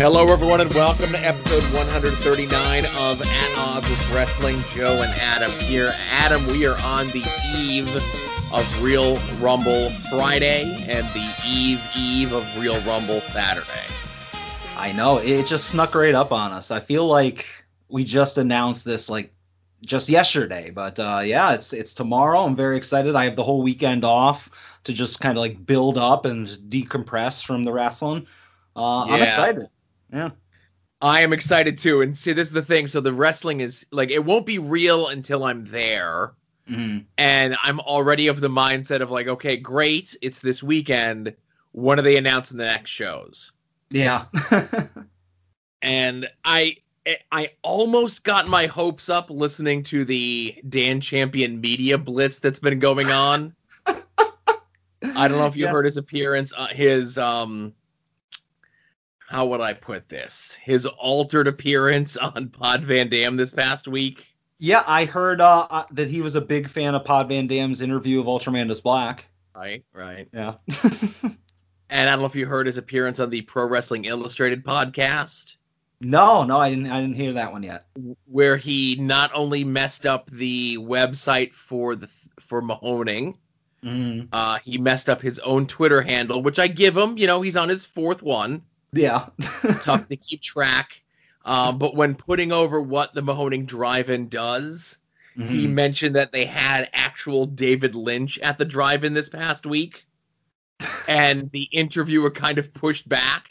Hello, everyone, and welcome to episode 139 of At Odds with Wrestling. Joe and Adam here. Adam, we are on the eve of Real Rumble Friday and the eve eve of Real Rumble Saturday. I know it just snuck right up on us. I feel like we just announced this like just yesterday, but uh, yeah, it's it's tomorrow. I'm very excited. I have the whole weekend off to just kind of like build up and decompress from the wrestling. Uh, I'm excited. Yeah. I am excited too. And see, this is the thing. So the wrestling is like, it won't be real until I'm there. Mhm. And I'm already of the mindset of like, okay, great. It's this weekend. When are they announcing the next shows? Yeah. and I I almost got my hopes up listening to the Dan Champion media blitz that's been going on. I don't know if you Yeah. heard his appearance, uh, his um how would I put this? His altered appearance on Pod Van Dam this past week. yeah, I heard uh, uh, that he was a big fan of Pod Van Dam's interview of Ultramantis Black. Right, right. Yeah. And I don't know if you heard his appearance on the Pro Wrestling Illustrated podcast. no, no, I didn't. I didn't hear that one yet. where he not only messed up the website for the for Mahoning, Mhm. uh, he messed up his own Twitter handle, which I give him. You know, he's on his fourth one. Yeah. Tough to keep track. Um, but when putting over what the Mahoning Drive-In does, he Mhm. mentioned that they had actual David Lynch at the drive-in this past week, and the interviewer kind of pushed back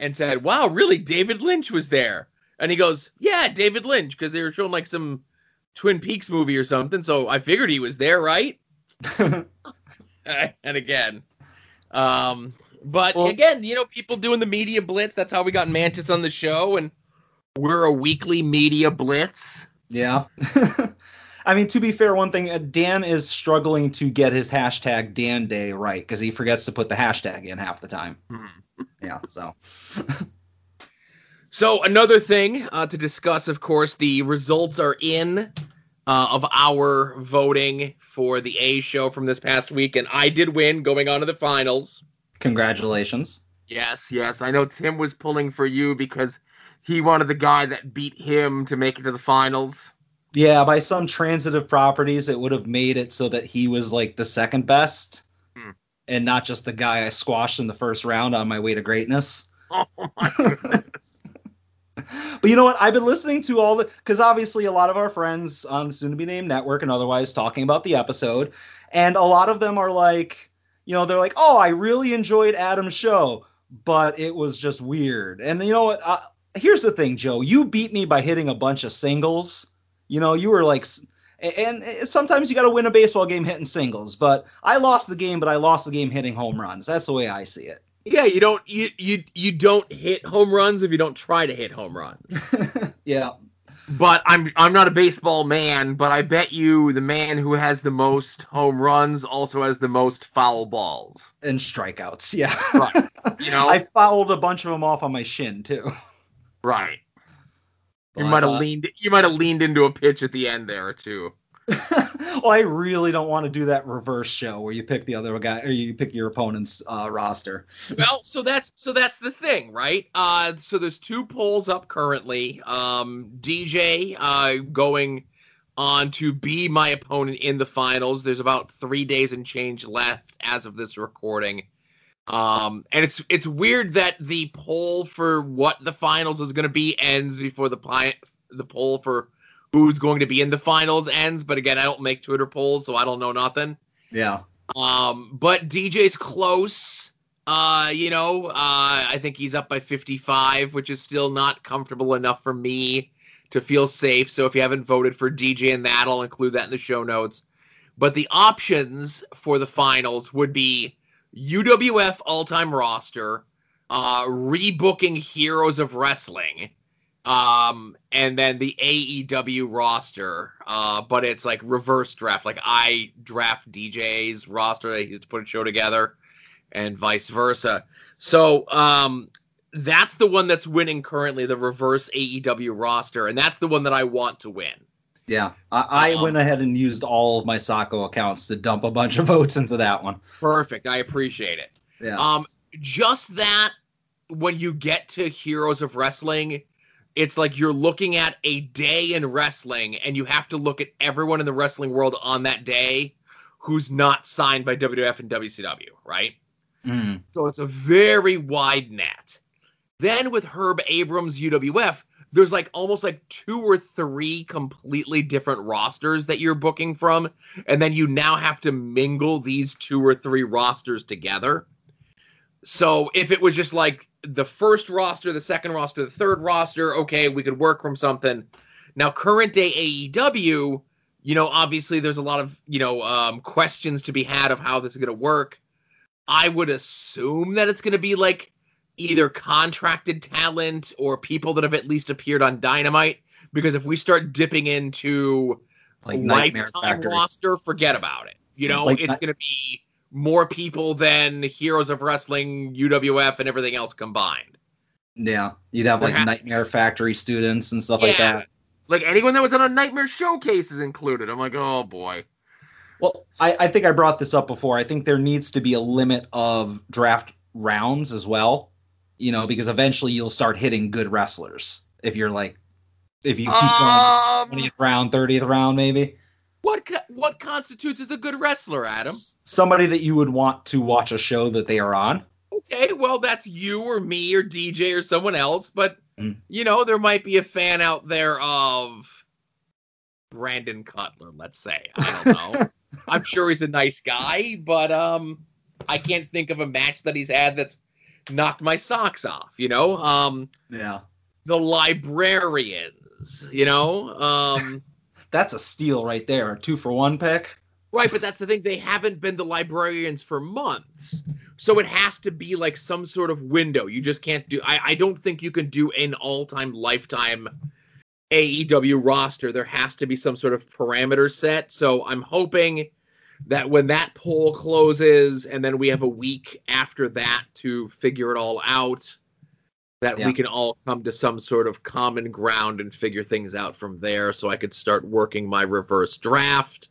and said, "Wow, really? David Lynch was there?" And he goes, "Yeah, David Lynch, because they were showing like some Twin Peaks movie or something. So I figured he was there, right?" and again, um, but Well- again, you know, people doing the media blitz. That's how we got Mantis on the show, and we're a weekly media blitz. Yeah. I mean, to be fair, one thing, uh, Dan is struggling to get his hashtag Dan Day right because he forgets to put the hashtag in half the time. Yeah, so. So another thing uh, to discuss, of course, the results are in uh, of our voting for the A show from this past week, and I did win, going on to the finals. Congratulations. Yes, yes, I know Tim was pulling for you because he wanted the guy that beat him to make it to the finals. Yeah, by some transitive properties, it would have made it so that he was like the second best Hmm. and not just the guy I squashed in the first round on my way to greatness. Oh my goodness! But you know what? I've been listening to all the because obviously a lot of our friends on the soon to be named network and otherwise talking about the episode, and a lot of them are like, you know, they're like, "Oh, I really enjoyed Adam's show, but it was just weird." And you know what? Uh, here's the thing, Joe. You beat me by hitting a bunch of singles. You know, you were like, and and sometimes you got to win a baseball game hitting singles. But I lost the game, but I lost the game hitting home runs. That's the way I see it. yeah, you don't you you you don't hit home runs if you don't try to hit home runs. yeah. But I'm I'm not a baseball man, but I bet you the man who has the most home runs also has the most foul balls. And strikeouts. Yeah. Right. You know, I fouled a bunch of them off on my shin too. right. You might have uh, leaned you might have leaned into a pitch at the end there too. Well, I really don't want to do that reverse show where you pick the other guy or you pick your opponent's uh, roster. well, so that's so that's the thing, right? Uh so there's two polls up currently. Um DJ uh going on to be my opponent in the finals. There's about 3 days and change left as of this recording. Um and it's it's weird that the poll for what the finals is going to be ends before the pi- the poll for who's going to be in the finals ends, but again, I don't make Twitter polls, so I don't know nothing. Yeah. Um, but DJ's close. Uh, you know, uh, I think he's up by 55, which is still not comfortable enough for me to feel safe. So if you haven't voted for DJ in that, I'll include that in the show notes. But the options for the finals would be UWF all-time roster, uh, rebooking Heroes of Wrestling, um, and then the AEW roster. Uh, but it's like reverse draft. Like I draft DJ's roster that he used to put a show together, and vice versa. So um, that's the one that's winning currently, the reverse AEW roster, and that's the one that I want to win. Yeah. I, I Um, went ahead and used all of my Sacco accounts to dump a bunch of votes into that one. Perfect. I appreciate it. Yeah. Um, just that when you get to Heroes of Wrestling, it's like you're looking at a day in wrestling and you have to look at everyone in the wrestling world on that day who's not signed by WWF and WCW, right? Mm. So it's a very wide net. Then with Herb Abrams UWF, there's like almost like two or three completely different rosters that you're booking from. And then you now have to mingle these two or three rosters together. So if it was just like the first roster, the second roster, the third roster, okay, we could work from something. Now, current day AEW, you know, obviously there's a lot of, you know, um, questions to be had of how this is going to work. I would assume that it's going to be like either contracted talent or people that have at least appeared on Dynamite. Because if we start dipping into Like lifetime Factory. roster, forget about it. You know, Like it's going to be more people than Heroes of Wrestling, UWF, and everything else combined. Yeah, you'd have like There has to be Nightmare Factory students and stuff like that. Like anyone that was on a Nightmare Showcase is included. I'm like, oh boy. Well, I, I think I brought this up before. I think there needs to be a limit of draft rounds as well. You know, because eventually you'll start hitting good wrestlers if you're like, if you keep going Um, 20th round, 30th round, maybe what co- what constitutes as a good wrestler, Adam? Somebody that you would want to watch a show that they are on. Okay, well that's you or me or DJ or someone else, but Mm. you know there might be a fan out there of Brandon Cutler, let's say. I don't know. I'm sure he's a nice guy, but um I can't think of a match that he's had that's knocked my socks off, you know? Um Yeah, the librarians, you know? Um that's a steal right there. A two for one pick. Right, but that's the thing. They haven't been the librarians for months. So it has to be like some sort of window. You just can't do I, I don't think you can do an all-time lifetime AEW roster. There has to be some sort of parameter set. So I'm hoping that when that poll closes and then we have a week after that to figure it all out, that Yeah. we can all come to some sort of common ground and figure things out from there so I could start working my reverse draft.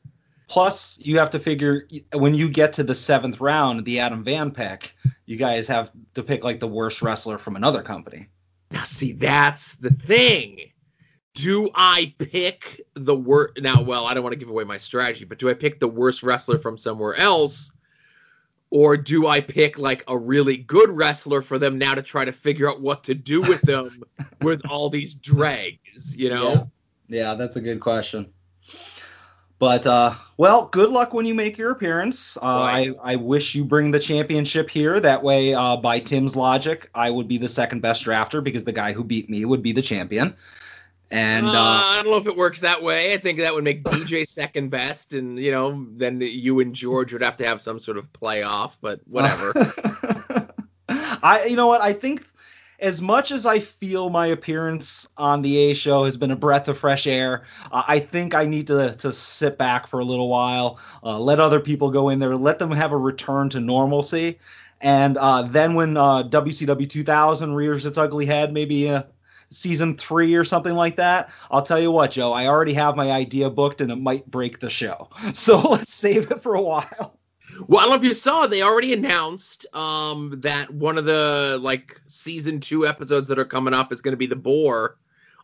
Plus, you have to figure when you get to the seventh round, the Adam Van pick, you guys have to pick like the worst wrestler from another company. Now, see, that's the thing. Do I pick the worst? Now, well, I don't want to give away my strategy, but do I pick the worst wrestler from somewhere else? Or do I pick like a really good wrestler for them now to try to figure out what to do with them with all these dregs, you know? Yeah, that's a good question. But uh, well, good luck when you make your appearance. Uh, Right. I I wish you bring the championship here. That way, uh, by Tim's logic, I would be the second best drafter because the guy who beat me would be the champion. And Uh, uh, I don't know if it works that way. I think that would make DJ second best, and you know, then you and George would have to have some sort of playoff. But whatever. I you know what I think as much as I feel my appearance on the A show has been a breath of fresh air, uh, I think I need to to sit back for a little while, uh, let other people go in there, let them have a return to normalcy, and uh, then when uh, WCW 2000 rears its ugly head, maybe uh, season three or something like that, I'll tell you what, Joe, I already have my idea booked, and it might break the show. So let's save it for a while. Well, I don't know if you saw, they already announced um, that one of the like season two episodes that are coming up is going to be the Boar.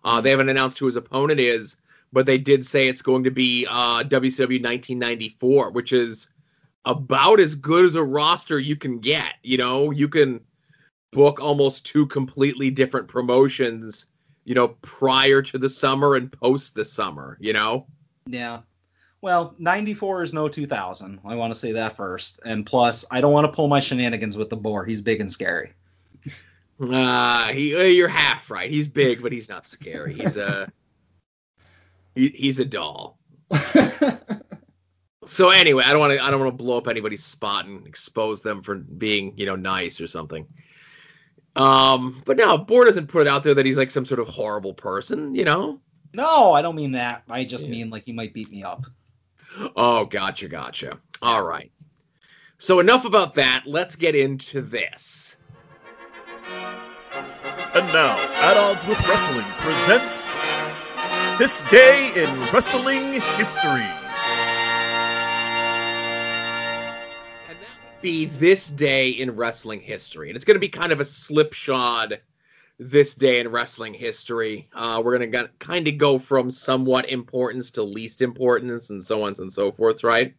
Uh, they haven't announced who his opponent is, but they did say it's going to be uh, WCW 1994, which is about as good as a roster you can get. You know, you can book almost two completely different promotions. You know, prior to the summer and post the summer. You know. Yeah. Well, 94 is no 2000. I want to say that first. And plus, I don't want to pull my shenanigans with the boar. He's big and scary. Uh, he, uh, you're half right. He's big, but he's not scary. He's a he, he's a doll. So anyway, I don't want to I don't want to blow up anybody's spot and expose them for being you know nice or something. Um, but now Boar doesn't put it out there that he's like some sort of horrible person. You know. no, I don't mean that. I just Yeah. mean like he might beat me up. Oh, gotcha, gotcha. All right. So enough about that. Let's get into this. And now, At Odds with Wrestling presents This Day in Wrestling History. Be this day in wrestling history. And it's going to be kind of a slipshod this day in wrestling history. Uh, we're going to kind of go from somewhat importance to least importance and so on and so forth, right?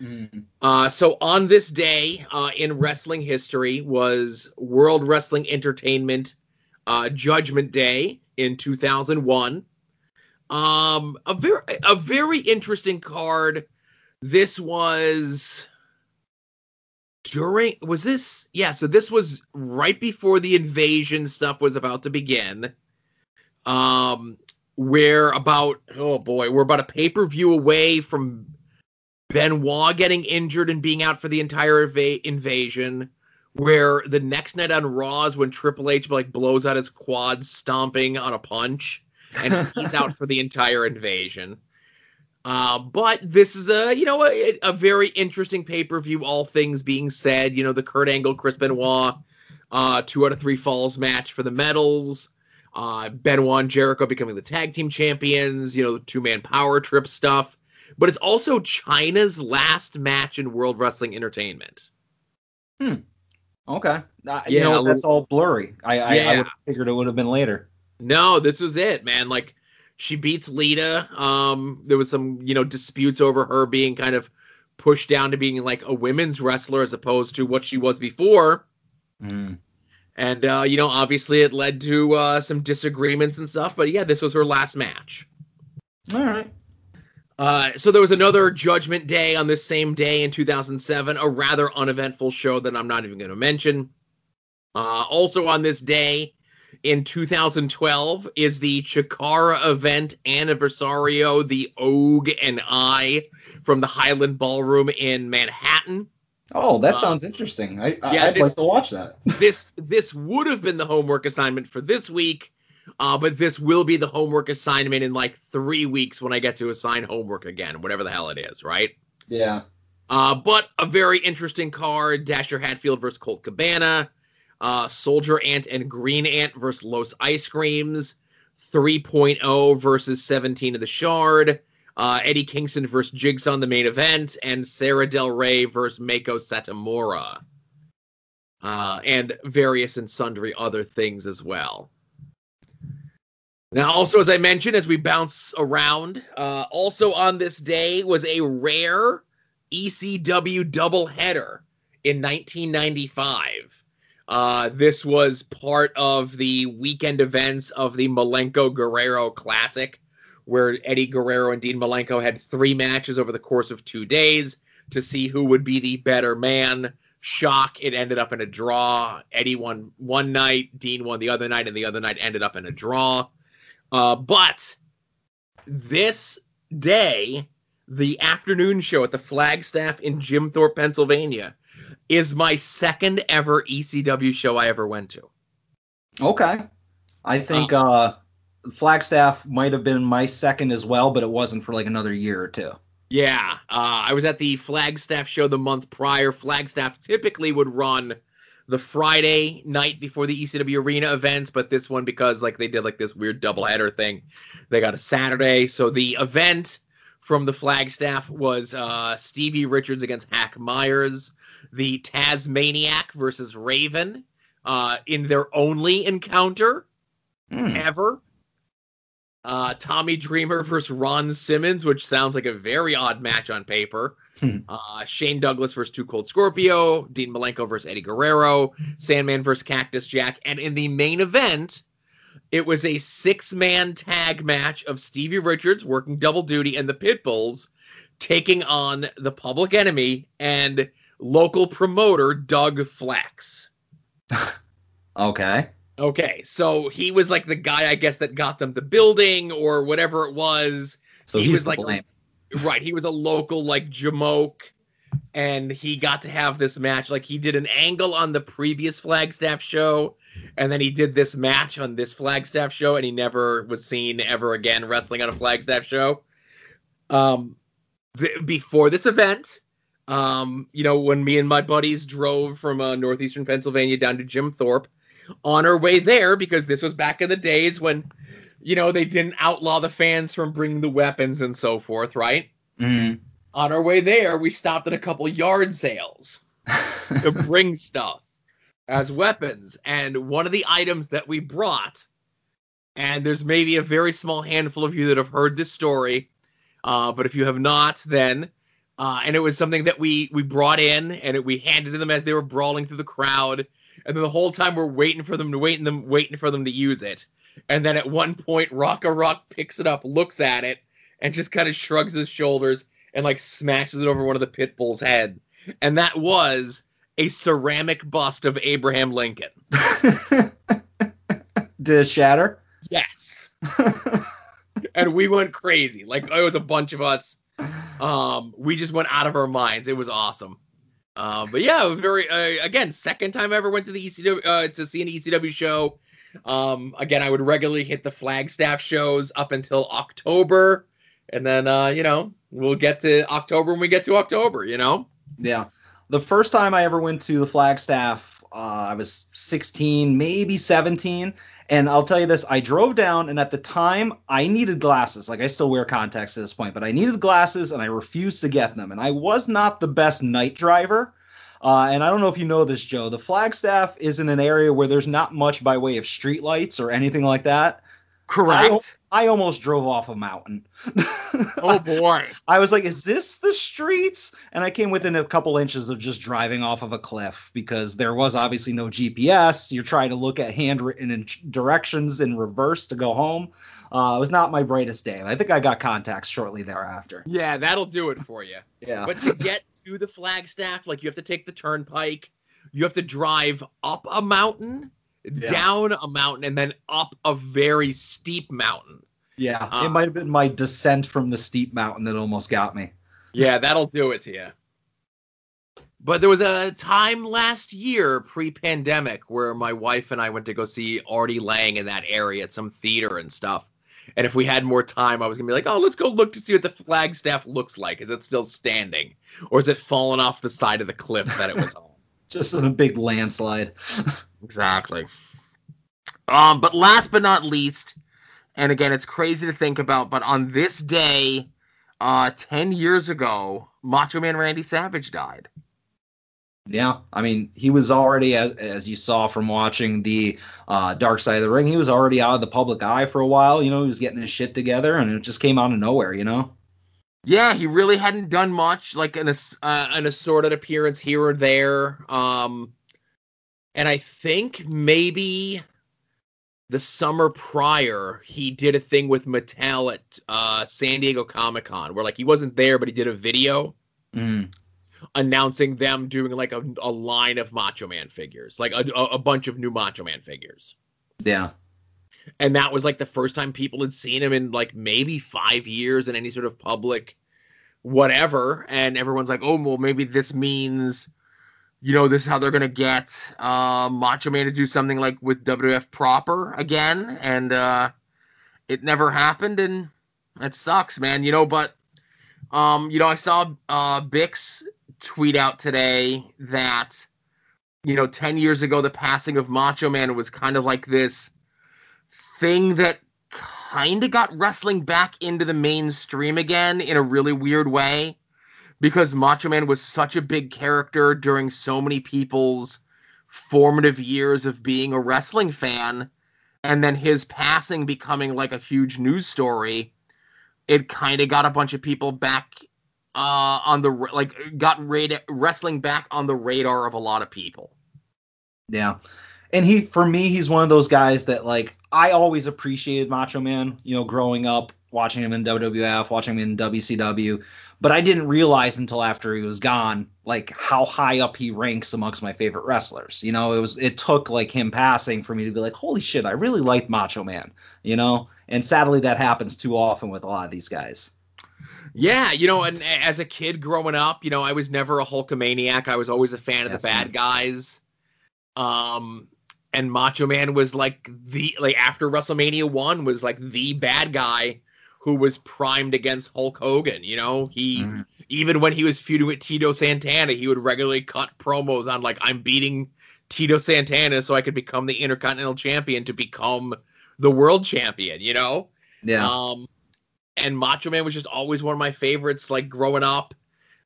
Mm. Uh, so on this day uh, in wrestling history was World Wrestling Entertainment uh, Judgment Day in 2001. Um, a very a very interesting card. This was during was this yeah so this was right before the invasion stuff was about to begin um we're about oh boy we're about a pay-per-view away from benoit getting injured and being out for the entire eva- invasion where the next night on raw is when triple h like blows out his quad stomping on a punch and he's out for the entire invasion uh, but this is a you know a, a very interesting pay per view. All things being said, you know the Kurt Angle Chris Benoit uh, two out of three falls match for the medals. Uh, Benoit and Jericho becoming the tag team champions. You know the two man power trip stuff. But it's also Chyna's last match in World Wrestling Entertainment. Hmm. Okay. Uh, Yeah, you know, that's all blurry. I, I, I would have figured it would have been later. No, this was it, man. Like she beats Lita. Um, there was some, you know, disputes over her being kind of pushed down to being like a women's wrestler as opposed to what she was before. Mm. And uh, you know, obviously it led to uh, some disagreements and stuff. But yeah, this was her last match. All right. Uh, so there was another Judgment Day on this same day in 2007, a rather uneventful show that I'm not even going to mention. Uh, also on this day in 2012 is the Chikara event anniversario, the Og and I from the Highline Ballroom in Manhattan. Oh, that Uh, sounds interesting. I, I, yeah, I'd this- like to watch that. This this would have been the homework assignment for this week, uh, but this will be the homework assignment in like three weeks when I get to assign homework again, whatever the hell it is, right? Yeah. Uh, but a very interesting card: Dasher Hatfield versus Colt Cabana, uh, Soldier Ant and Green Ant versus Los Ice Creams, 3.0 versus 17 of the Shard, uh, Eddie Kingston versus Jigsaw in the main event, and Sarah Del Rey versus Meiko Satomura, uh, and various and sundry other things as well. Now, also, as I mentioned, as we bounce around, uh, also on this day was a rare ECW doubleheader in 1995. Uh, this was part of the weekend events of the Malenko Guerrero Classic, where Eddie Guerrero and Dean Malenko had three matches over the course of two days to see who would be the better man. Shock, it ended up in a draw. Eddie won one night, Dean won the other night, and the other night ended up in a draw. Uh, but this day, the afternoon show at the Flagstaff in Jim Thorpe, Pennsylvania, is my second ever ECW show I ever went to. Okay. I think uh, Flagstaff might have been my second as well, but it wasn't for like another year or two. Yeah, uh, I was at the Flagstaff show the month prior. Flagstaff typically would run the Friday night before the ECW arena events, but this one because like they did like this weird doubleheader thing, they got a Saturday. So the event from the Flagstaff was uh, Stevie Richards against Hack Meyers, the Tasmaniac versus Raven uh, in their only encounter Hmm. ever. Uh, Tommy Dreamer versus Ron Simmons, which sounds like a very odd match on paper. Hmm. Uh, Shane Douglas versus Two Cold Scorpio, Dean Malenko versus Eddie Guerrero, Sandman versus Cactus Jack, and in the main event, it was a six-man tag match of Stevie Richards working double duty and the Pitbulls taking on the Public Enemy and local promoter Doug Flax. Okay. Okay, so he was like the guy, I guess, that got them the building or whatever it was. So He was like- blame. Right, he was a local like Jamoke, and he got to have this match. Like he did an angle on the previous Flagstaff show, and then he did this match on this Flagstaff show, and he never was seen ever again wrestling on a Flagstaff show. Um, th- before this event, um, you know, when me and my buddies drove from uh, northeastern Pennsylvania down to Jim Thorpe, on our way there because this was back in the days when you know they didn't outlaw the fans from bringing the weapons and so forth right Mhm. on our way there we stopped at a couple yard sales to bring stuff as weapons. And one of the items that we brought, and there's maybe a very small handful of you that have heard this story, uh, but if you have not, then uh, and it was something that we we brought in and it, we handed to them as they were brawling through the crowd, and then the whole time we're waiting for them to waiting them waiting for them to use it, and then at one point Rocco Rock picks it up, looks at it, and just kind of shrugs his shoulders and like smashes it over one of the pit bulls' head, and that was a ceramic bust of Abraham Lincoln. Did it shatter? Yes. and we went crazy. Like it was a bunch of us. Um, we just went out of our minds. It was awesome. Uh, but yeah, it was very uh, again second time I ever went to the ECW uh, to see an ECW show. Um, again, I would regularly hit the Flagstaff shows up until October, and then uh, you know we'll get to October when we get to October. You know. Yeah. The first time I ever went to the Flagstaff, uh, I was 16, maybe 17. And I'll tell you this I drove down, and at the time, I needed glasses. Like, I still wear contacts at this point, but I needed glasses, and I refused to get them. And I was not the best night driver. Uh, and I don't know if you know this, Joe. The Flagstaff is in an area where there's not much by way of streetlights or anything like that. Correct. I, I almost drove off a mountain. oh boy. I was like, is this the streets? And I came within a couple inches of just driving off of a cliff because there was obviously no GPS. You're trying to look at handwritten in directions in reverse to go home. Uh, it was not my brightest day. I think I got contacts shortly thereafter. Yeah, that'll do it for you. Yeah. But to get to the Flagstaff, like you have to take the turnpike, you have to drive up a mountain, Yeah. down a mountain, and then up a very steep mountain. Yeah. Uh, it might have been my descent from the steep mountain that almost got me. Yeah, that'll do it to you. But there was a time last year, pre-pandemic, where my wife and I went to go see Artie Lange in that area at some theater and stuff. And if we had more time, I was gonna be like, "Oh, let's go look to see what the Flagstaff looks like. Is it still standing, or is it fallen off the side of the cliff that it was on?" Just in a big landslide. Exactly. Um, but last but not least, and again, it's crazy to think about, but on this day, uh, ten years ago, Macho Man Randy Savage died. Yeah, I mean, he was already, as, as you saw from watching the uh, Dark Side of the Ring, he was already out of the public eye for a while. You know, he was getting his shit together, and it just came out of nowhere. You know. Yeah, he really hadn't done much, like an uh, an assorted appearance here or there. Um, and I think maybe the summer prior, he did a thing with Mattel at uh, San Diego Comic Con, where like he wasn't there, but he did a video Mm. announcing them doing like a, a line of Macho Man figures, like a, a bunch of new Macho Man figures. Yeah. And that was like the first time people had seen him in like maybe five years in any sort of public whatever. And everyone's like, oh, well, maybe this means, you know, this is how they're to get uh, Macho Man to do something like with WF proper again. And uh, it never happened. And it sucks, man, you know, but. Um, you know, I saw uh Bix tweet out today that you know 10 years ago the passing of macho man was kind of like this thing that kind of got wrestling back into the mainstream again in a really weird way because macho man was such a big character during so many people's formative years of being a wrestling fan and then his passing becoming like a huge news story it kind of got a bunch of people back uh, on the like got rad- wrestling back on the radar of a lot of people. Yeah. And he, for me, he's one of those guys that, like, I always appreciated Macho Man, you know, growing up, watching him in WWF, watching him in WCW. But I didn't realize until after he was gone, like, how high up he ranks amongst my favorite wrestlers. You know, it was, it took, like, him passing for me to be like, holy shit, I really like Macho Man, you know? And sadly, that happens too often with a lot of these guys. Yeah, you know, and as a kid growing up, you know, I was never a Hulkamaniac. I was always a fan of Yes, the bad same. guys. Um, and Macho Man was like the like after WrestleMania one was like the bad guy who was primed against Hulk Hogan. You know, he Mhm. even when he was feuding with Tito Santana, he would regularly cut promos on like I'm beating Tito Santana so I could become the Intercontinental Champion to become the World Champion. You know. Yeah. Um, and Macho Man was just always one of my favorites, like growing up.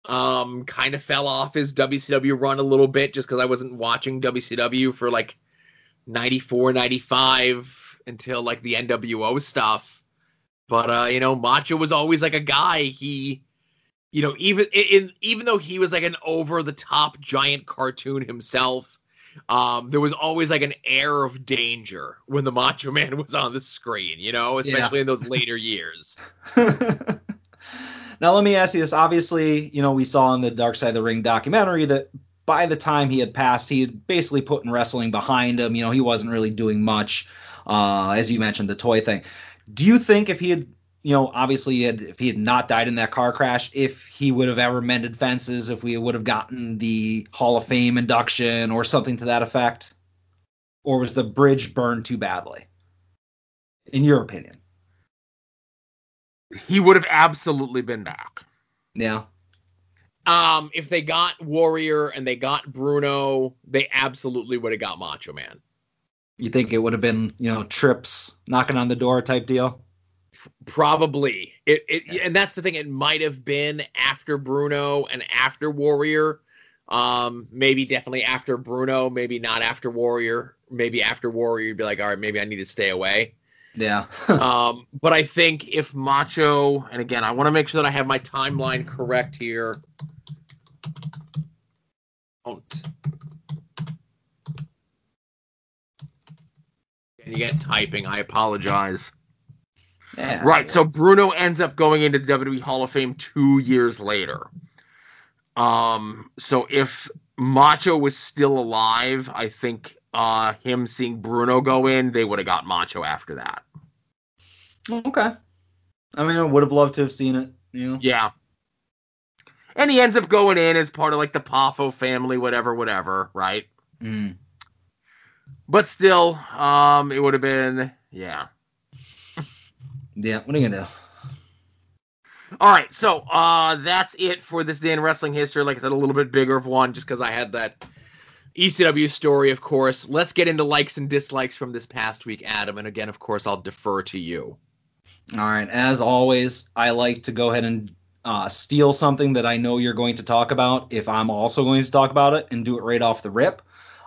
Um, kind of fell off his WCW run a little bit just because I wasn't watching WCW for like 94, 95 until like the NWO stuff. But uh, you know, Macho was always like a guy. He, you know, even in even though he was like an over the top giant cartoon himself, um, there was always like an air of danger when the Macho Man was on the screen. You know, especially yeah. in those later years. now let me ask you this. Obviously, you know, we saw in the Dark Side of the Ring documentary that by the time he had passed, he had basically put in wrestling behind him. You know, he wasn't really doing much. Uh, as you mentioned, the toy thing. Do you think if he had, you know, obviously he had, if he had not died in that car crash, if he would have ever mended fences, if we would have gotten the Hall of Fame induction or something to that effect? Or was the bridge burned too badly? In your opinion? He would have absolutely been back. Yeah. Um, if they got Warrior and they got Bruno, they absolutely would have got Macho Man. You think it would have been, you know, trips knocking on the door type deal? Probably. It, it yeah. and that's the thing. It might have been after Bruno and after Warrior. Um, maybe definitely after Bruno, maybe not after Warrior. Maybe after Warrior, you'd be like, all right, maybe I need to stay away. Yeah. um, but I think if Macho, and again, I want to make sure that I have my timeline correct here. Don't. And you get typing. I apologize. Yeah. Right. So Bruno ends up going into the WWE Hall of Fame two years later. Um. So if Macho was still alive, I think uh him seeing Bruno go in, they would have got Macho after that. Okay. I mean, I would have loved to have seen it. You know. Yeah. And he ends up going in as part of like the Poffo family, whatever, whatever, right? Mm. But still, um, it would have been, yeah. Yeah, what are you gonna do? All right, so uh, that's it for this day in wrestling history. Like I said, a little bit bigger of one, just because I had that ECW story, of course. Let's get into likes and dislikes from this past week, Adam. And again, of course, I'll defer to you. All right, as always, I like to go ahead and uh, steal something that I know you're going to talk about if I'm also going to talk about it and do it right off the rip.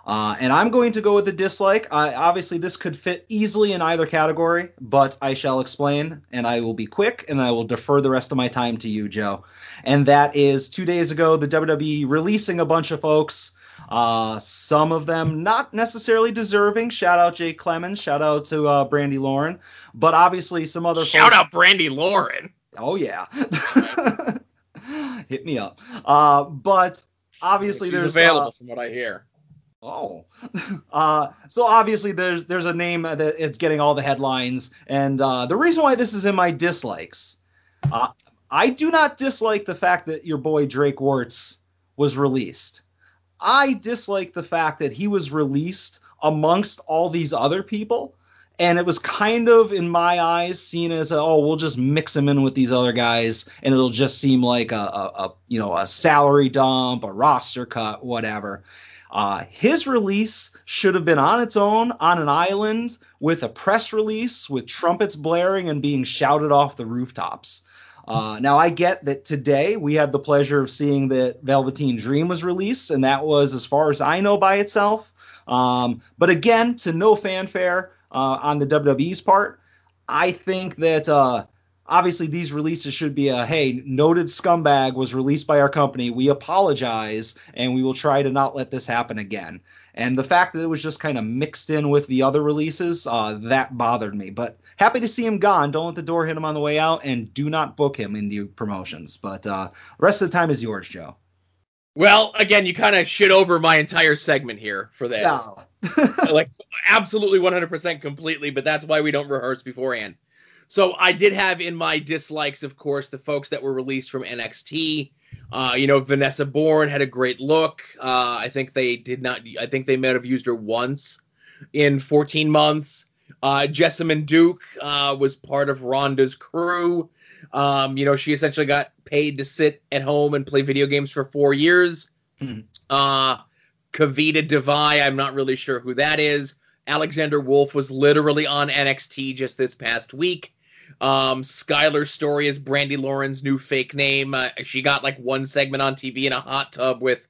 Uh, and I'm going to go with the dislike. I, obviously, this could fit easily in either category, but I shall explain, and I will be quick, and I will defer the rest of my time to you, Joe. And that is two days ago, the WWE releasing a bunch of folks. Uh, some of them not necessarily deserving. Shout out Jake Clemens. Shout out to uh, Brandi Lauren. But obviously, some other shout folks- out Brandi Lauren. Oh yeah, hit me up. Uh, but obviously, She's there's available uh, from what I hear. Oh, uh, so obviously there's there's a name that it's getting all the headlines, and uh, the reason why this is in my dislikes, uh, I do not dislike the fact that your boy Drake Wuertz was released. I dislike the fact that he was released amongst all these other people, and it was kind of in my eyes seen as oh we'll just mix him in with these other guys, and it'll just seem like a, a, a you know a salary dump, a roster cut, whatever uh, his release should have been on its own on an island with a press release with trumpets blaring and being shouted off the rooftops. Uh, now, I get that today we had the pleasure of seeing that Velveteen Dream was released, and that was, as far as I know, by itself. Um, but again, to no fanfare uh, on the WWE's part, I think that uh, obviously these releases should be a hey noted scumbag was released by our company. We apologize and we will try to not let this happen again. And the fact that it was just kind of mixed in with the other releases uh, that bothered me. But happy to see him gone don't let the door hit him on the way out and do not book him in the promotions but uh, the rest of the time is yours joe well again you kind of shit over my entire segment here for this no. like absolutely 100% completely but that's why we don't rehearse beforehand so I did have in my dislikes, of course, the folks that were released from NXT. Uh, you know, Vanessa Borne had a great look. Uh, I think they did not. I think they might have used her once in 14 months. Uh, Jessamyn Duke uh, was part of Ronda's crew. Um, you know, she essentially got paid to sit at home and play video games for four years. Hmm. Uh, Kavita Devi, I'm not really sure who that is. Alexander Wolf was literally on NXT just this past week. Um, Skylar's story is Brandi Lauren's new fake name. Uh, she got like one segment on TV in a hot tub with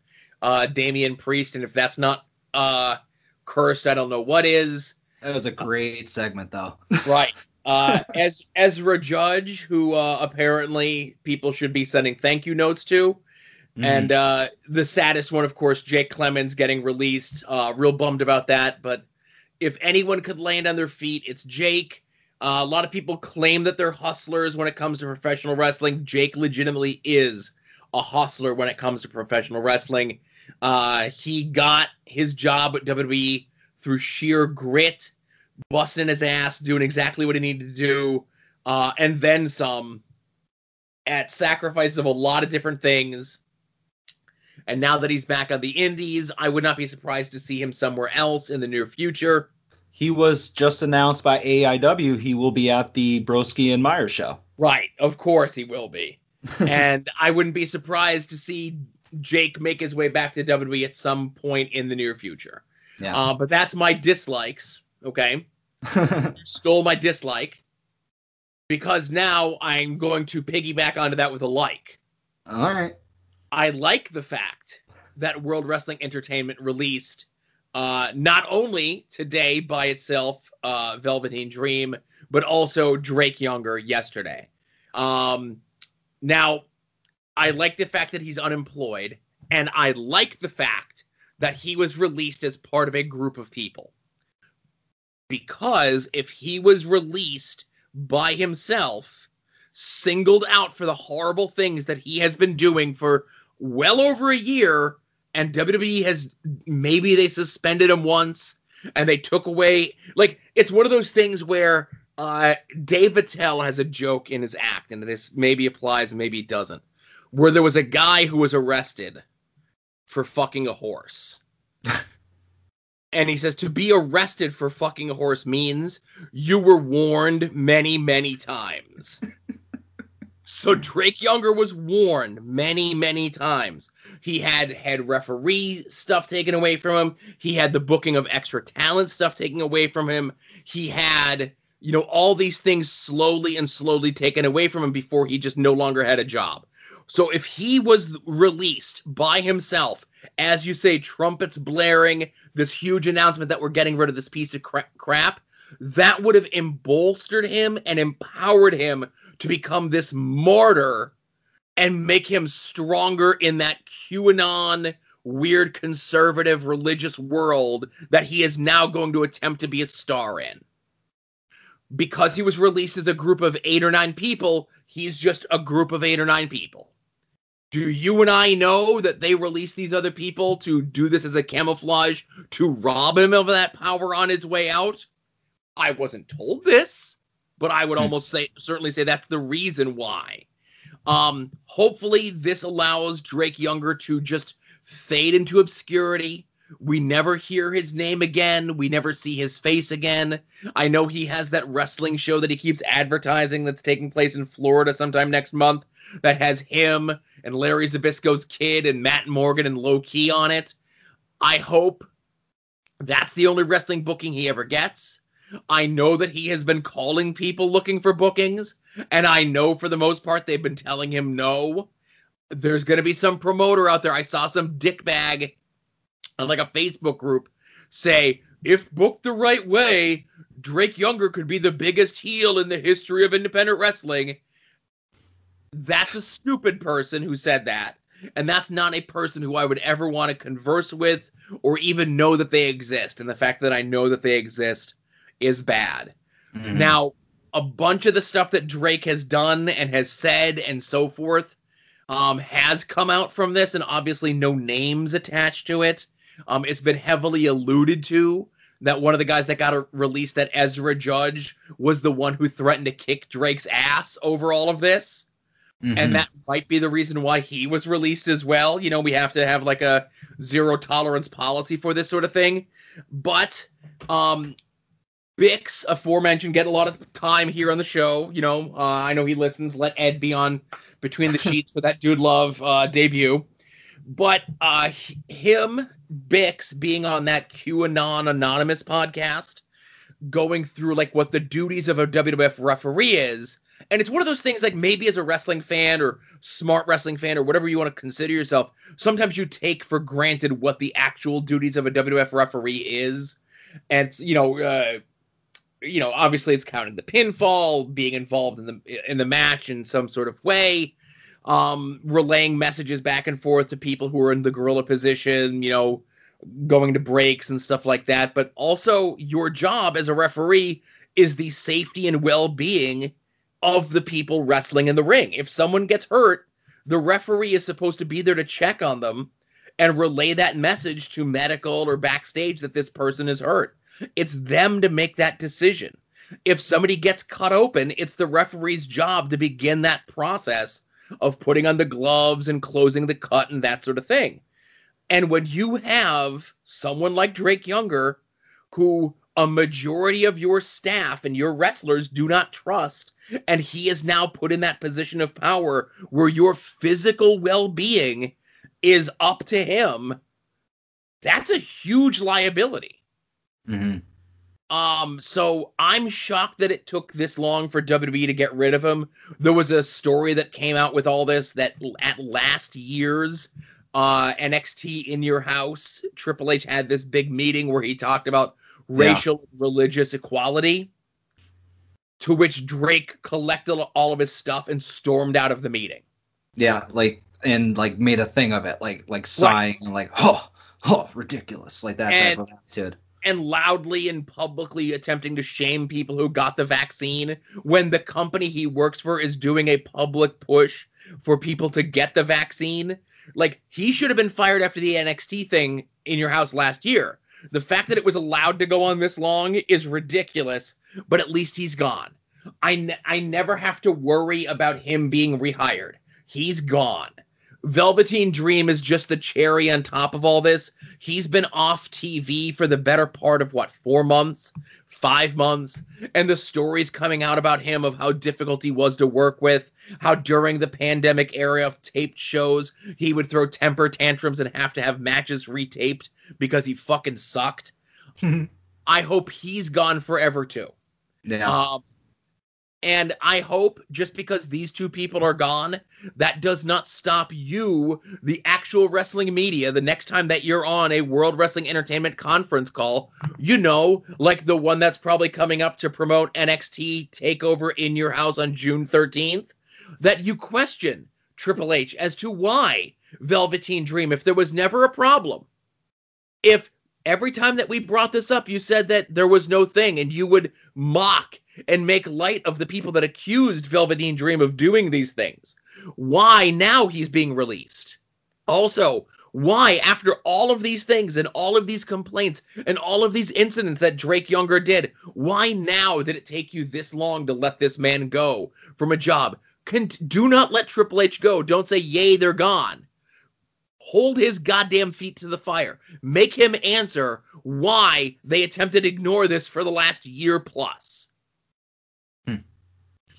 uh, Damian Priest, and if that's not uh, cursed, I don't know what is. That was a great segment, though. right. Uh, as Ezra Judge, who uh, apparently people should be sending thank you notes to. Mm. And uh, the saddest one, of course, Jake Clemens getting released. Uh, real bummed about that. But if anyone could land on their feet, it's Jake. Uh, a lot of people claim that they're hustlers when it comes to professional wrestling. Jake legitimately is a hustler when it comes to professional wrestling. Uh, he got his job at WWE through sheer grit busting his ass, doing exactly what he needed to do, uh, and then some at sacrifice of a lot of different things. And now that he's back on the Indies, I would not be surprised to see him somewhere else in the near future. He was just announced by AIW he will be at the Broski and Meyer show. Right, of course he will be. and I wouldn't be surprised to see Jake make his way back to WWE at some point in the near future. Yeah. Uh, but that's my dislikes. Okay. stole my dislike because now I'm going to piggyback onto that with a like. All right. I like the fact that World Wrestling Entertainment released uh, not only today by itself uh, Velveteen Dream, but also Drake Younger yesterday. Um, now, I like the fact that he's unemployed, and I like the fact that he was released as part of a group of people. Because if he was released by himself, singled out for the horrible things that he has been doing for well over a year, and WWE has maybe they suspended him once and they took away like it's one of those things where uh Dave Attell has a joke in his act, and this maybe applies maybe doesn't, where there was a guy who was arrested for fucking a horse. and he says to be arrested for fucking a horse means you were warned many many times. So drake younger was warned many many times. He had had referee stuff taken away from him. He had the booking of extra talent stuff taken away from him. He had you know all these things slowly and slowly taken away from him before he just no longer had a job so if he was released by himself as you say, trumpets blaring, this huge announcement that we're getting rid of this piece of cra- crap, that would have embolstered him and empowered him to become this martyr and make him stronger in that QAnon weird conservative religious world that he is now going to attempt to be a star in. Because he was released as a group of eight or nine people, he's just a group of eight or nine people. Do you and I know that they released these other people to do this as a camouflage to rob him of that power on his way out? I wasn't told this, but I would hmm. almost say certainly say that's the reason why. Um, hopefully this allows Drake Younger to just fade into obscurity. We never hear his name again. We never see his face again. I know he has that wrestling show that he keeps advertising that's taking place in Florida sometime next month that has him and Larry Zbyszko's kid and Matt Morgan and Low Ki on it. I hope that's the only wrestling booking he ever gets. I know that he has been calling people looking for bookings, and I know for the most part they've been telling him no. There's going to be some promoter out there. I saw some dickbag on like a Facebook group say, if booked the right way, Drake Younger could be the biggest heel in the history of independent wrestling that's a stupid person who said that. And that's not a person who I would ever want to converse with or even know that they exist. And the fact that I know that they exist is bad. Mm-hmm. Now, a bunch of the stuff that Drake has done and has said and so forth um, has come out from this, and obviously no names attached to it. Um, it's been heavily alluded to that one of the guys that got a release, that Ezra Judge, was the one who threatened to kick Drake's ass over all of this. Mm-hmm. And that might be the reason why he was released as well. You know, we have to have like a zero tolerance policy for this sort of thing. But um Bix, aforementioned, get a lot of time here on the show. You know, uh, I know he listens. Let Ed be on Between the Sheets for that Dude Love uh, debut. But uh, him, Bix, being on that QAnon Anonymous podcast going through like what the duties of a WWF referee is. And it's one of those things like maybe as a wrestling fan or smart wrestling fan or whatever you want to consider yourself, sometimes you take for granted what the actual duties of a WWF referee is. And you know, uh, you know, obviously it's counting the pinfall, being involved in the in the match in some sort of way, um, relaying messages back and forth to people who are in the gorilla position, you know, going to breaks and stuff like that. But also, your job as a referee is the safety and well being of the people wrestling in the ring. If someone gets hurt, the referee is supposed to be there to check on them and relay that message to medical or backstage that this person is hurt. It's them to make that decision. If somebody gets cut open, it's the referee's job to begin that process of putting on the gloves and closing the cut and that sort of thing. And when you have someone like Drake Younger, who a majority of your staff and your wrestlers do not trust, and he is now put in that position of power where your physical well being is up to him, that's a huge liability. Mm-hmm. Um, so I'm shocked that it took this long for WWE to get rid of him. There was a story that came out with all this that at last year's uh, NXT in your house, Triple H had this big meeting where he talked about racial religious equality. To which Drake collected all of his stuff and stormed out of the meeting. Yeah, like and like made a thing of it, like like sighing right. and like oh oh ridiculous, like that and, type of attitude and loudly and publicly attempting to shame people who got the vaccine when the company he works for is doing a public push for people to get the vaccine. Like he should have been fired after the NXT thing in your house last year. The fact that it was allowed to go on this long is ridiculous, but at least he's gone. I, ne- I never have to worry about him being rehired. He's gone. Velveteen Dream is just the cherry on top of all this. He's been off TV for the better part of what, four months, five months? And the stories coming out about him of how difficult he was to work with, how during the pandemic era of taped shows, he would throw temper tantrums and have to have matches retaped because he fucking sucked. I hope he's gone forever too. Yeah. Um, and I hope just because these two people are gone, that does not stop you, the actual wrestling media, the next time that you're on a World Wrestling Entertainment conference call, you know, like the one that's probably coming up to promote NXT TakeOver in your house on June 13th, that you question Triple H as to why Velveteen Dream, if there was never a problem, if every time that we brought this up, you said that there was no thing and you would mock and make light of the people that accused Velveteen Dream of doing these things. Why now he's being released? Also, why, after all of these things and all of these complaints and all of these incidents that Drake Younger did, why now did it take you this long to let this man go from a job? Con- do not let Triple H go. Don't say, yay, they're gone. Hold his goddamn feet to the fire. Make him answer why they attempted to ignore this for the last year plus.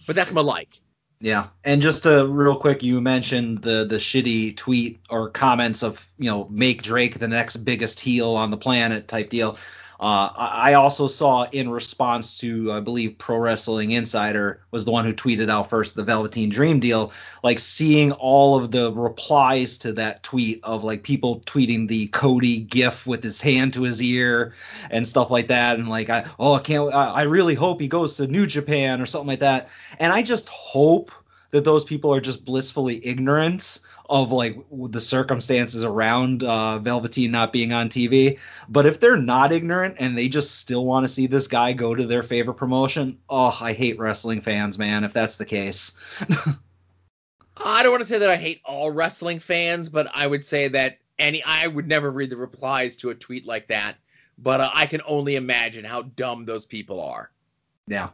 But that's my like. Yeah, and just a real quick, you mentioned the the shitty tweet or comments of you know make Drake the next biggest heel on the planet type deal. Uh, I also saw in response to, I believe, Pro Wrestling Insider was the one who tweeted out first the Velveteen Dream deal. Like seeing all of the replies to that tweet of like people tweeting the Cody gif with his hand to his ear and stuff like that, and like, I, oh, I can't, I, I really hope he goes to New Japan or something like that. And I just hope that those people are just blissfully ignorant of like the circumstances around uh, Velveteen not being on TV. But if they're not ignorant and they just still want to see this guy go to their favorite promotion, oh, I hate wrestling fans, man. If that's the case. I don't want to say that I hate all wrestling fans, but I would say that any I would never read the replies to a tweet like that. But uh, I can only imagine how dumb those people are. Yeah.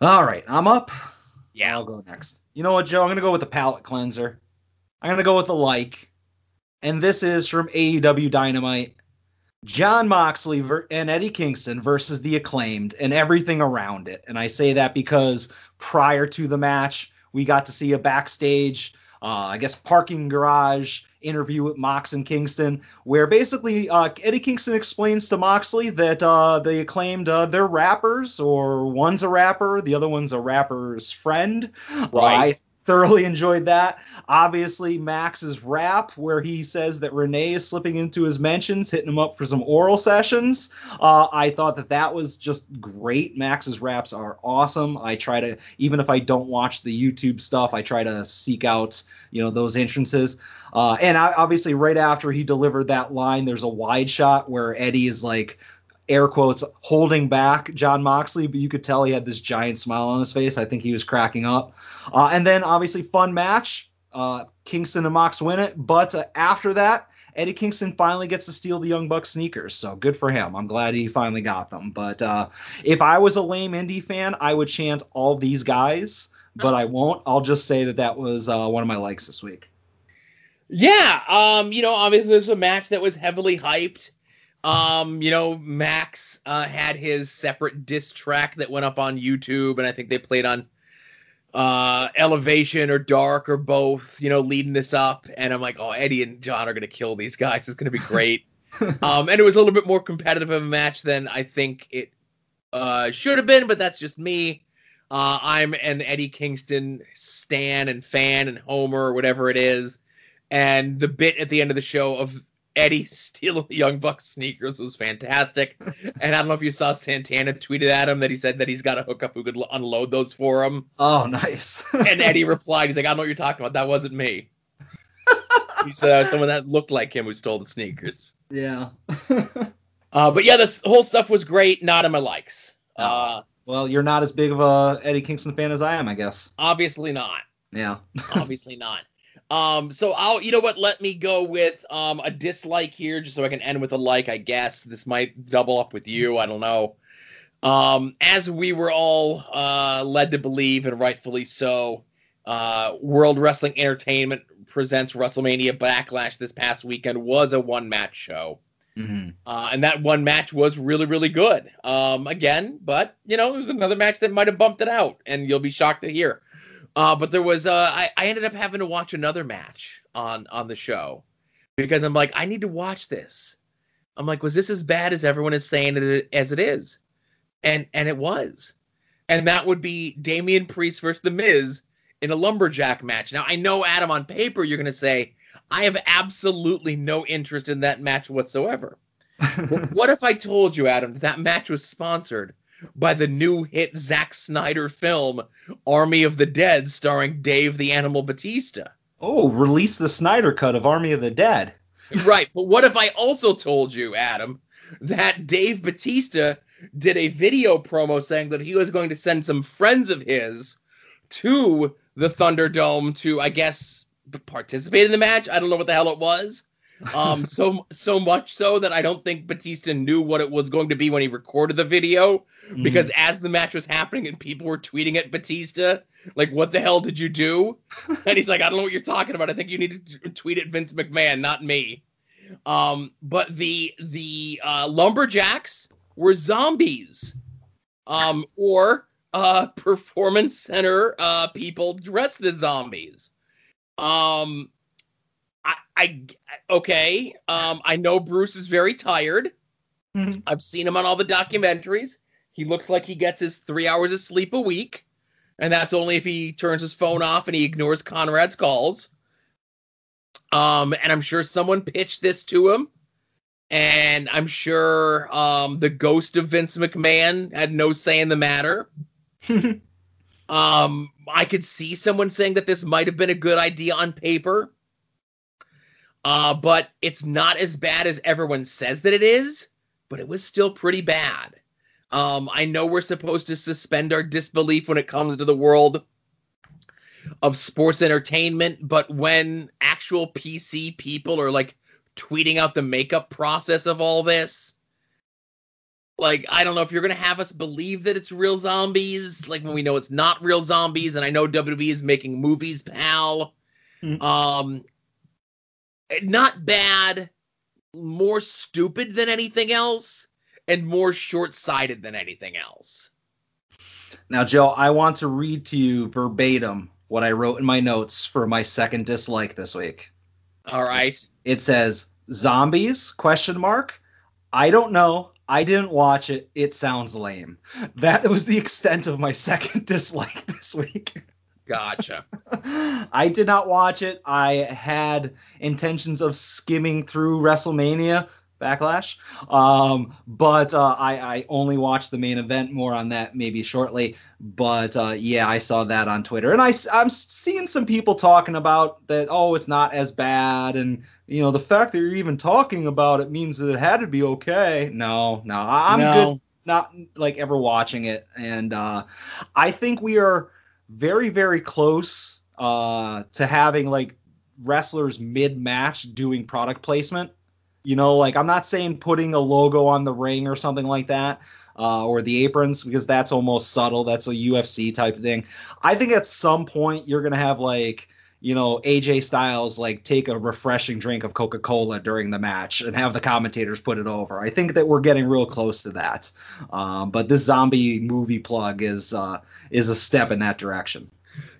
All right, I'm up. Yeah, I'll go next. You know what, Joe? I'm to go with the palate cleanser. I'm to go with the like. And this is from AEW Dynamite. Jon Moxley and Eddie Kingston versus the acclaimed and everything around it. And I say that because prior to the match, we got to see a backstage, uh, I guess, parking garage interview with Mox and Kingston, where basically uh, Eddie Kingston explains to Moxley that uh, The Acclaimed uh, they're rappers, or one's a rapper, the other one's a rapper's friend. Right. Thoroughly enjoyed that. Obviously, Max's rap, where he says that Renee is slipping into his mentions, hitting him up for some oral sessions. Uh, I thought that that was just great. Max's raps are awesome. I try to, even if I don't watch the YouTube stuff, I try to seek out, you know, those entrances. Uh, and I, obviously, right after he delivered that line, there's a wide shot where Eddie is like, air quotes, holding back Jon Moxley, but you could tell he had this giant smile on his face. I think he was cracking up. Uh, and then, obviously, fun match. Uh, Kingston and Mox win it. But uh, after that, Eddie Kingston finally gets to steal the Young Bucks sneakers. So good for him. I'm glad he finally got them. But uh, if I was a lame indie fan, I would chant all these guys, but I won't. I'll just say that that was uh, one of my likes this week. Yeah, um, you know, obviously there's a match that was heavily hyped. Um, you know, Max uh, had his separate diss track that went up on YouTube, and I think they played on uh elevation or dark or both you know leading this up. And i'm like oh eddie and john are gonna kill these guys. It's gonna be great. Um and it was a little bit more competitive of a match than i think it uh should have been but that's just me. Uh i'm an eddie kingston stan and fan and homer or whatever it is. And the bit at the end of the show of Eddie stealing the Young Bucks sneakers was fantastic. and I don't know if you saw Santana tweeted at him that he said that he's got a hookup who could l- unload those for him. Oh, nice. And Eddie replied, he's like, I don't know what you're talking about. That wasn't me. he said that was someone that looked like him who stole the sneakers. yeah. Uh, but yeah, this whole stuff was great. Not in my likes. Uh, well, you're not as big of a Eddie Kingston fan as I am, I guess. obviously not. Yeah. obviously not. Um, so I'll, you know what? Let me go with um a dislike here, just so I can end with a like. I guess this might double up with you. I don't know. Um, as we were all uh led to believe, and rightfully so, uh, World Wrestling Entertainment presents WrestleMania Backlash this past weekend was a one match show. Mhm. Uh, and that one match was really, really good. Um, again, but you know, it was another match that might have bumped it out, and you'll be shocked to hear. Uh, but there was, uh, I, I ended up having to watch another match on on the show because I'm like, I need to watch this. I'm like, was this as bad as everyone is saying it as it is? And and it was. And that would be Damian Priest versus The Miz in a lumberjack match. Now I know Adam on paper you're gonna say I have absolutely no interest in that match whatsoever. What if I told you, Adam, that, that match was sponsored by the new hit Zack Snyder film Army of the Dead, starring Dave the Animal Batista? oh, release the Snyder cut of Army of the Dead. right, but what if I also told you, Adam, that Dave Batista did a video promo saying that he was going to send some friends of his to the Thunderdome to, I guess, participate in the match? I don't know what the hell it was. Um, so so much so that I don't think Batista knew what it was going to be when he recorded the video. Because as the match was happening and people were tweeting at Batista, like, "What the hell did you do?" and he's like, "I don't know what you're talking about. I think you need to tweet at Vince McMahon, not me." Um, but the the uh, lumberjacks were zombies, um, or uh, performance center uh, people dressed as zombies. Um, I, okay. Um, I know Bruce is very tired. Mhm. I've seen him on all the documentaries. He looks like he gets his three hours of sleep a week, and that's only if he turns his phone off and he ignores Conrad's calls. Um, and I'm sure someone pitched this to him, and I'm sure um, the ghost of Vince McMahon had no say in the matter. Um, I could see someone saying that this might have been a good idea on paper. Uh, but it's not as bad as everyone says that it is, but it was still pretty bad. Um, I know we're supposed to suspend our disbelief when it comes to the world of sports entertainment, but when actual PC people are like tweeting out the makeup process of all this, like I don't know if you're gonna have us believe that it's real zombies, like when we know it's not real zombies, and I know WWE is making movies, pal. Mhm. Um, not bad, more stupid than anything else, and more short-sighted than anything else. Now, Joe, I want to read to you verbatim what I wrote in my notes for my second dislike this week. All right. It's- it says zombies question mark. I don't know. I didn't watch it. It sounds lame. That was the extent of my second dislike this week. Gotcha. I did not watch it. I had intentions of skimming through WrestleMania Backlash, um, but uh, I, I only watched the main event. More on that maybe shortly. But uh, yeah, I saw that on Twitter, and I, I'm seeing some people talking about that. Oh, it's not as bad, and you know the fact that you're even talking about it means that it had to be okay. No, no, I- I'm No. good. Not like ever watching it, and uh, I think we are very very close uh to having like wrestlers mid match doing product placement. You know like i'm not saying putting a logo on the ring or something like that uh, or the aprons because that's almost subtle. That's a ufc type thing. I think at some point you're gonna have like you know aj styles like take a refreshing drink of coca-cola during the match and have the commentators put it over i think that we're getting real close to that um, but this zombie movie plug is uh, is a step in that direction.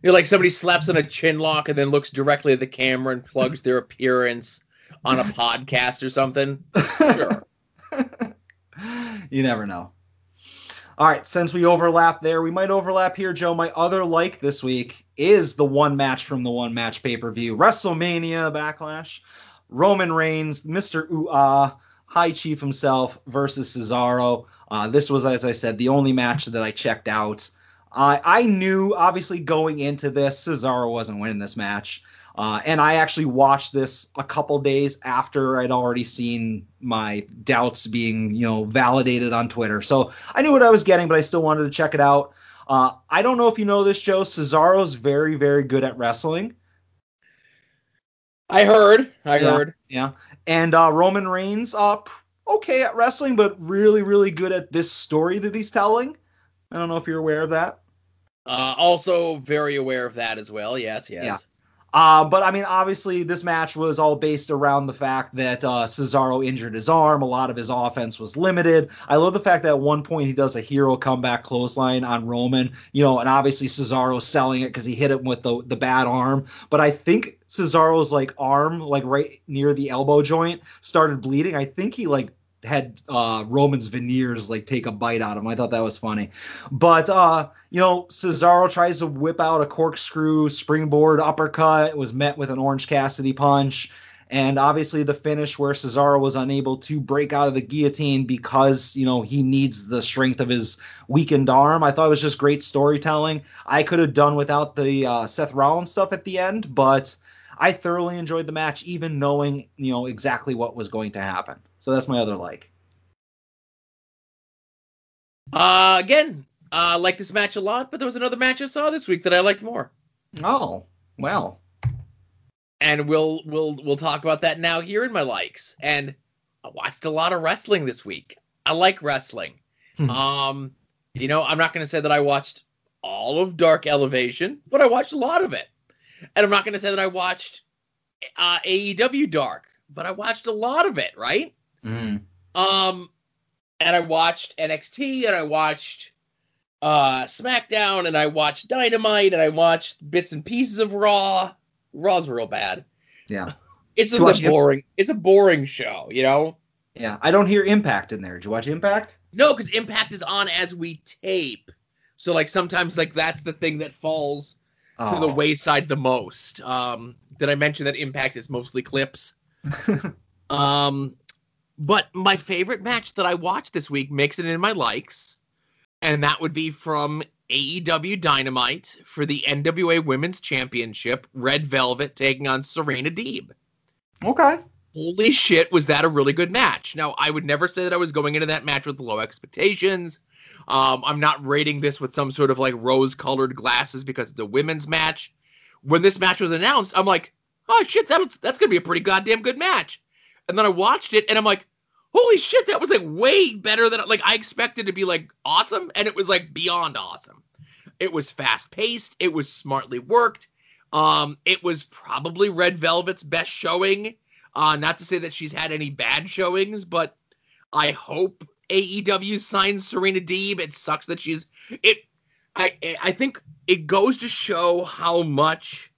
You're like somebody slaps on a chin lock and then looks directly at the camera and plugs their appearance on a podcast or something. Sure. you never know. All right, since we overlap there, we might overlap here, Joe. My other like this week is the one match from the one match pay per view WrestleMania Backlash. Roman Reigns, Mr. Ooh Ah, High Chief himself versus Cesaro. Uh, this was, as I said, the only match that I checked out. I knew, obviously, going into this, Cesaro wasn't winning this match. Uh, and I actually watched this a couple days after I'd already seen my doubts being, you know, validated on Twitter. So I knew what I was getting, but I still wanted to check it out. Uh, I don't know if you know this, Joe. Cesaro's very, very good at wrestling. I heard. I Yeah. heard. Yeah. And uh, Roman Reigns, uh, p- okay at wrestling, but really, really good at this story that he's telling. I don't know if you're aware of that. Uh, also very aware of that as well. Yes, yes. Yeah. Uh, but I mean, obviously, this match was all based around the fact that uh, Cesaro injured his arm. A lot of his offense was limited. I love the fact that at one point he does a hero comeback clothesline on Roman, you know, and obviously Cesaro's selling it because he hit him with the, the bad arm. But I think Cesaro's like arm, like right near the elbow joint, started bleeding. I think he like had uh Roman's veneers like take a bite out of him. I thought that was funny. But uh, you know, Cesaro tries to whip out a corkscrew springboard uppercut. It was met with an Orange Cassidy punch. And obviously the finish where Cesaro was unable to break out of the guillotine because, you know, he needs the strength of his weakened arm. I thought it was just great storytelling. I could have done without the uh, Seth Rollins stuff at the end, but I thoroughly enjoyed the match, even knowing, you know, exactly what was going to happen. So that's my other like. Uh, again, uh, I like this match a lot, but there was another match I saw this week that I liked more. Oh, well. and we'll we'll we'll talk about that now here in my likes. And I watched a lot of wrestling this week. I like wrestling. Hmm. um, you know, I'm not going to say that I watched all of Dark Elevation, but I watched a lot of it. And I'm not going to say that I watched uh, AEW Dark, but I watched a lot of it, right? Mm. Um, and I watched NXT, and I watched uh SmackDown, and I watched Dynamite, and I watched bits and pieces of Raw. Raw's real bad. Yeah. It's just a boring. It's a boring show, you know. Yeah. I don't hear Impact in there. Did you watch Impact? No, because Impact is on as we tape, so like sometimes like that's the thing that falls Oh. to the wayside the most. Um, did I mention that Impact is mostly clips? Um, but my favorite match that I watched this week makes it in my likes, and that would be from AEW Dynamite for the NWA Women's Championship. Red Velvet taking on Serena Deeb. okay. Holy shit, was that a really good match? Now, I would never say that I was going into that match with low expectations. Um, I'm not rating this with some sort of like rose colored glasses because it's a women's match. When this match was announced, I'm like, oh shit, that's that's gonna be a pretty goddamn good match. And then I watched it and I'm like, holy shit, that was like way better than like I expected to be like awesome, and it was like beyond awesome. It was fast paced, it was smartly worked. Um, it was probably Red Velvet's best showing. Uh, not to say that she's had any bad showings, but I hope AEW signs Serena Deeb. It sucks that she's it. I I think it goes to show how much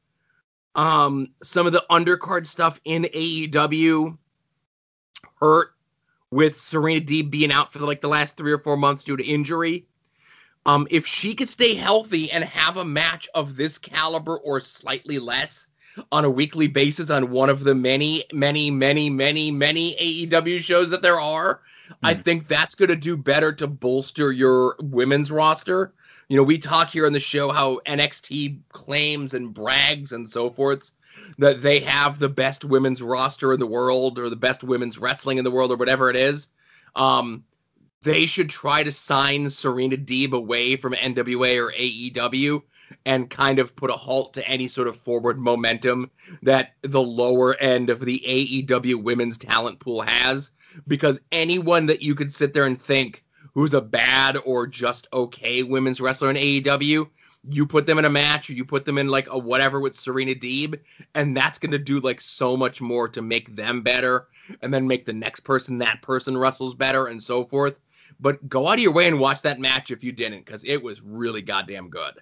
Um, some of the undercard stuff in AEW hurt with Serena Deeb being out for like the last three or four months due to injury. Um, if she could stay healthy and have a match of this caliber or slightly less on a weekly basis on one of the many, many, many, many, many AEW shows that there are, I think that's going to do better to bolster your women's roster. You know, we talk here on the show how NXT claims and brags and so forth that they have the best women's roster in the world or the best women's wrestling in the world or whatever it is. Um, they should try to sign Serena Deeb away from NWA or AEW and kind of put a halt to any sort of forward momentum that the lower end of the AEW women's talent pool has. Because anyone that you could sit there and think who's a bad or just okay women's wrestler in AEW, you put them in a match or you put them in like a whatever with Serena Deeb, and that's going to do like so much more to make them better and then make the next person that person wrestles better and so forth. But go out of your way and watch that match if you didn't, because it was really goddamn good.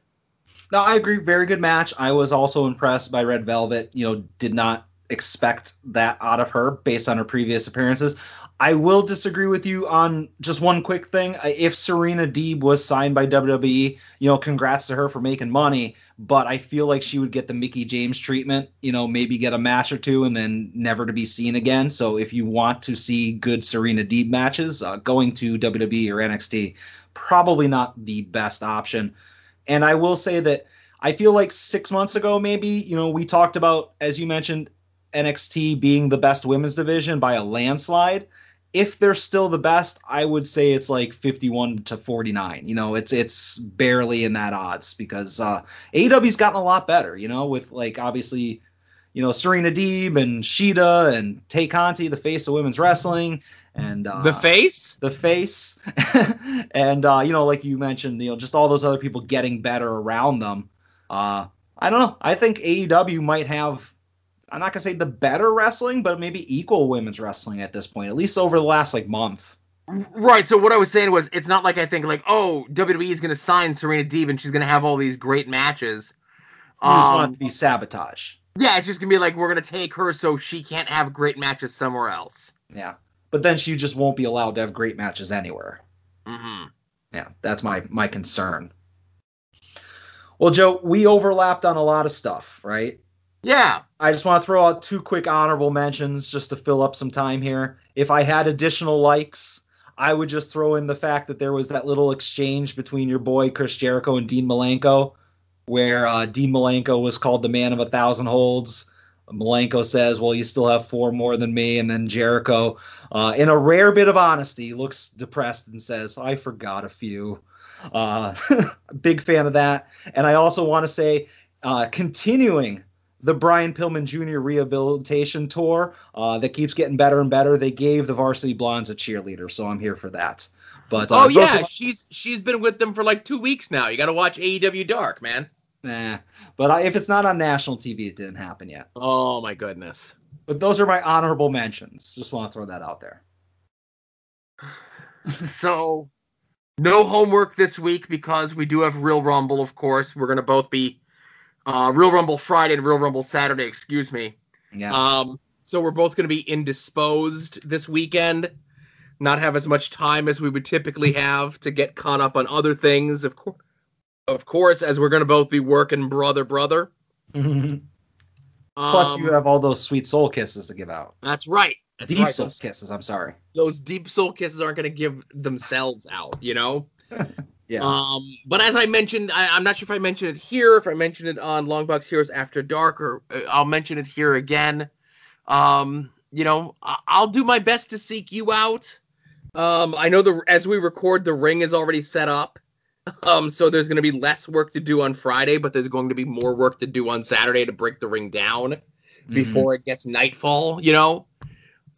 No, I agree. Very good match. I was also impressed by Red Velvet. You know, did not expect that out of her based on her previous appearances. I will disagree with you on just one quick thing. If Serena Deeb was signed by WWE, you know, congrats to her for making money, but I feel like she would get the Mickie James treatment, you know, maybe get a match or two and then never to be seen again. So if you want to see good Serena Deeb matches, uh, going to WWE or NXT, probably not the best option. And I will say that I feel like six months ago, maybe, you know, we talked about, as you mentioned, NXT being the best women's division by a landslide if they're still the best, I would say it's like 51 to 49. You know, it's it's barely in that odds because uh AEW's gotten a lot better, you know, with like obviously, you know, Serena Deeb and Shida and Tay Conti, the face of women's wrestling, and uh the face? The face. and uh, you know, like you mentioned, you know, just all those other people getting better around them. Uh I don't know. I think AEW might have I'm not gonna say the better wrestling, but maybe equal women's wrestling at this point, at least over the last like month. Right. So what I was saying was, it's not like I think like, oh, WWE is gonna sign Serena Deeb and she's gonna have all these great matches. Um, just want it to be sabotage. Yeah, it's just gonna be like we're gonna take her so she can't have great matches somewhere else. Yeah, but then she just won't be allowed to have great matches anywhere. Mm-hmm. Yeah, that's my my concern. Well, Joe, we overlapped on a lot of stuff, right? Yeah. I just want to throw out two quick honorable mentions just to fill up some time here. If I had additional likes, I would just throw in the fact that there was that little exchange between your boy Chris Jericho and Dean Malenko, where uh, Dean Malenko was called the man of a thousand holds. Malenko says, "Well, you still have four more than me," and then Jericho, uh, in a rare bit of honesty, looks depressed and says, "I forgot a few." Uh, big fan of that, and I also want to say, uh, continuing the Brian Pillman Jr. rehabilitation tour uh, that keeps getting better and better. They gave the Varsity Blondes a cheerleader, so I'm here for that. But uh, oh yeah, she's she's been with them for like two weeks now. You got to watch AEW Dark, man. Nah, but I, if it's not on national TV, it didn't happen yet. Oh my goodness. But those are my honorable mentions. Just want to throw that out there. so, no homework this week because we do have Real Rumble, of course. We're gonna both be uh, Real Rumble Friday and Real Rumble Saturday, excuse me. Yeah. Um, so we're both going to be indisposed this weekend, not have as much time as we would typically have to get caught up on other things. Of course, of course, as we're going to both be working brother brother. Mm-hmm. Plus, um, you have all those sweet soul kisses to give out. That's right. That's deep right. soul those, kisses. I'm sorry. Those deep soul kisses aren't going to give themselves out. You know. Yeah. Um, but as I mentioned, I, am not sure if I mentioned it here, if I mentioned it on Longbox Heroes After Dark, or uh, I'll mention it here again. Um, you know, I'll do my best to seek you out. Um, I know the as we record, the ring is already set up. Um, so there's going to be less work to do on Friday, but there's going to be more work to do on Saturday to break the ring down mm-hmm. before it gets nightfall. You know,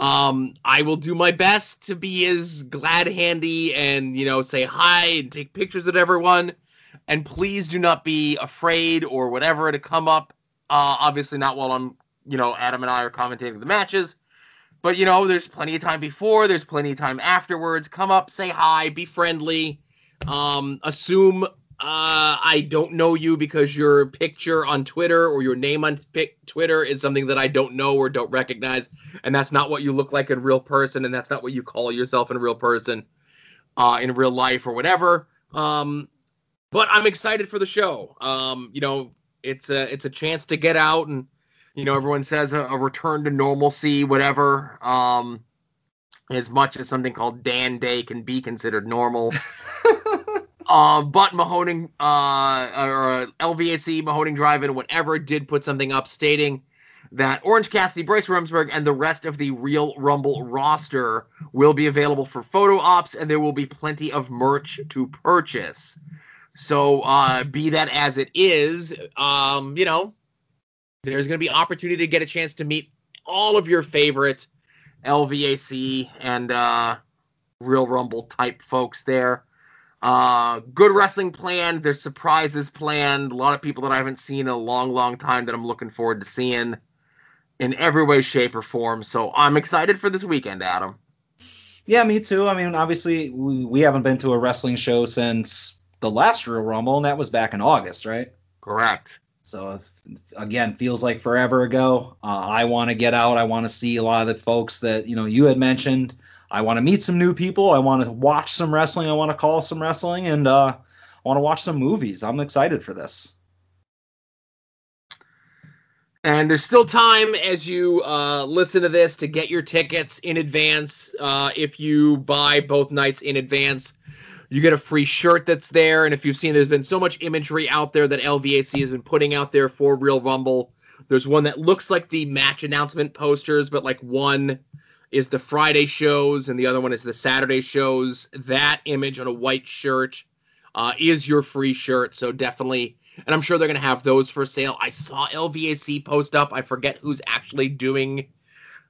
um, I will do my best to be as glad handy and you know say hi and take pictures of everyone. And please do not be afraid or whatever to come up. Uh, obviously not while I'm you know Adam and I are commentating the matches, but you know there's plenty of time before. There's plenty of time afterwards. Come up, say hi, be friendly. Um, assume uh, I don't know you because your picture on Twitter or your name on pic- Twitter is something that I don't know or don't recognize, and that's not what you look like in real person, and that's not what you call yourself in real person, uh, in real life or whatever. Um, but I'm excited for the show. Um, you know, it's a it's a chance to get out and you know everyone says a, a return to normalcy, whatever. Um, as much as something called Dan Day can be considered normal. Uh, but Mahoning, uh, or LVAC, Mahoning Drive In, whatever, did put something up stating that Orange Cassidy, Bryce Remsburg, and the rest of the Real Rumble roster will be available for photo ops, and there will be plenty of merch to purchase. So, uh, be that as it is, um, you know, there's going to be opportunity to get a chance to meet all of your favorite LVAC and uh, Real Rumble type folks there. Uh, good wrestling planned. There's surprises planned. A lot of people that I haven't seen in a long, long time that I'm looking forward to seeing in every way, shape, or form. So I'm excited for this weekend, Adam. Yeah, me too. I mean, obviously, we, we haven't been to a wrestling show since the last Real Rumble, and that was back in August, right? Correct. So, again, feels like forever ago. Uh, I want to get out. I want to see a lot of the folks that you know you had mentioned. I want to meet some new people. I want to watch some wrestling. I want to call some wrestling, and uh, I want to watch some movies. I'm excited for this. And there's still time as you uh, listen to this to get your tickets in advance. Uh, if you buy both nights in advance, you get a free shirt that's there. And if you've seen, there's been so much imagery out there that LVAC has been putting out there for Real Rumble. There's one that looks like the match announcement posters, but like one is the Friday shows and the other one is the Saturday shows. That image on a white shirt uh, is your free shirt. So definitely, and I'm sure they're going to have those for sale. I saw LVAC post up. I forget who's actually doing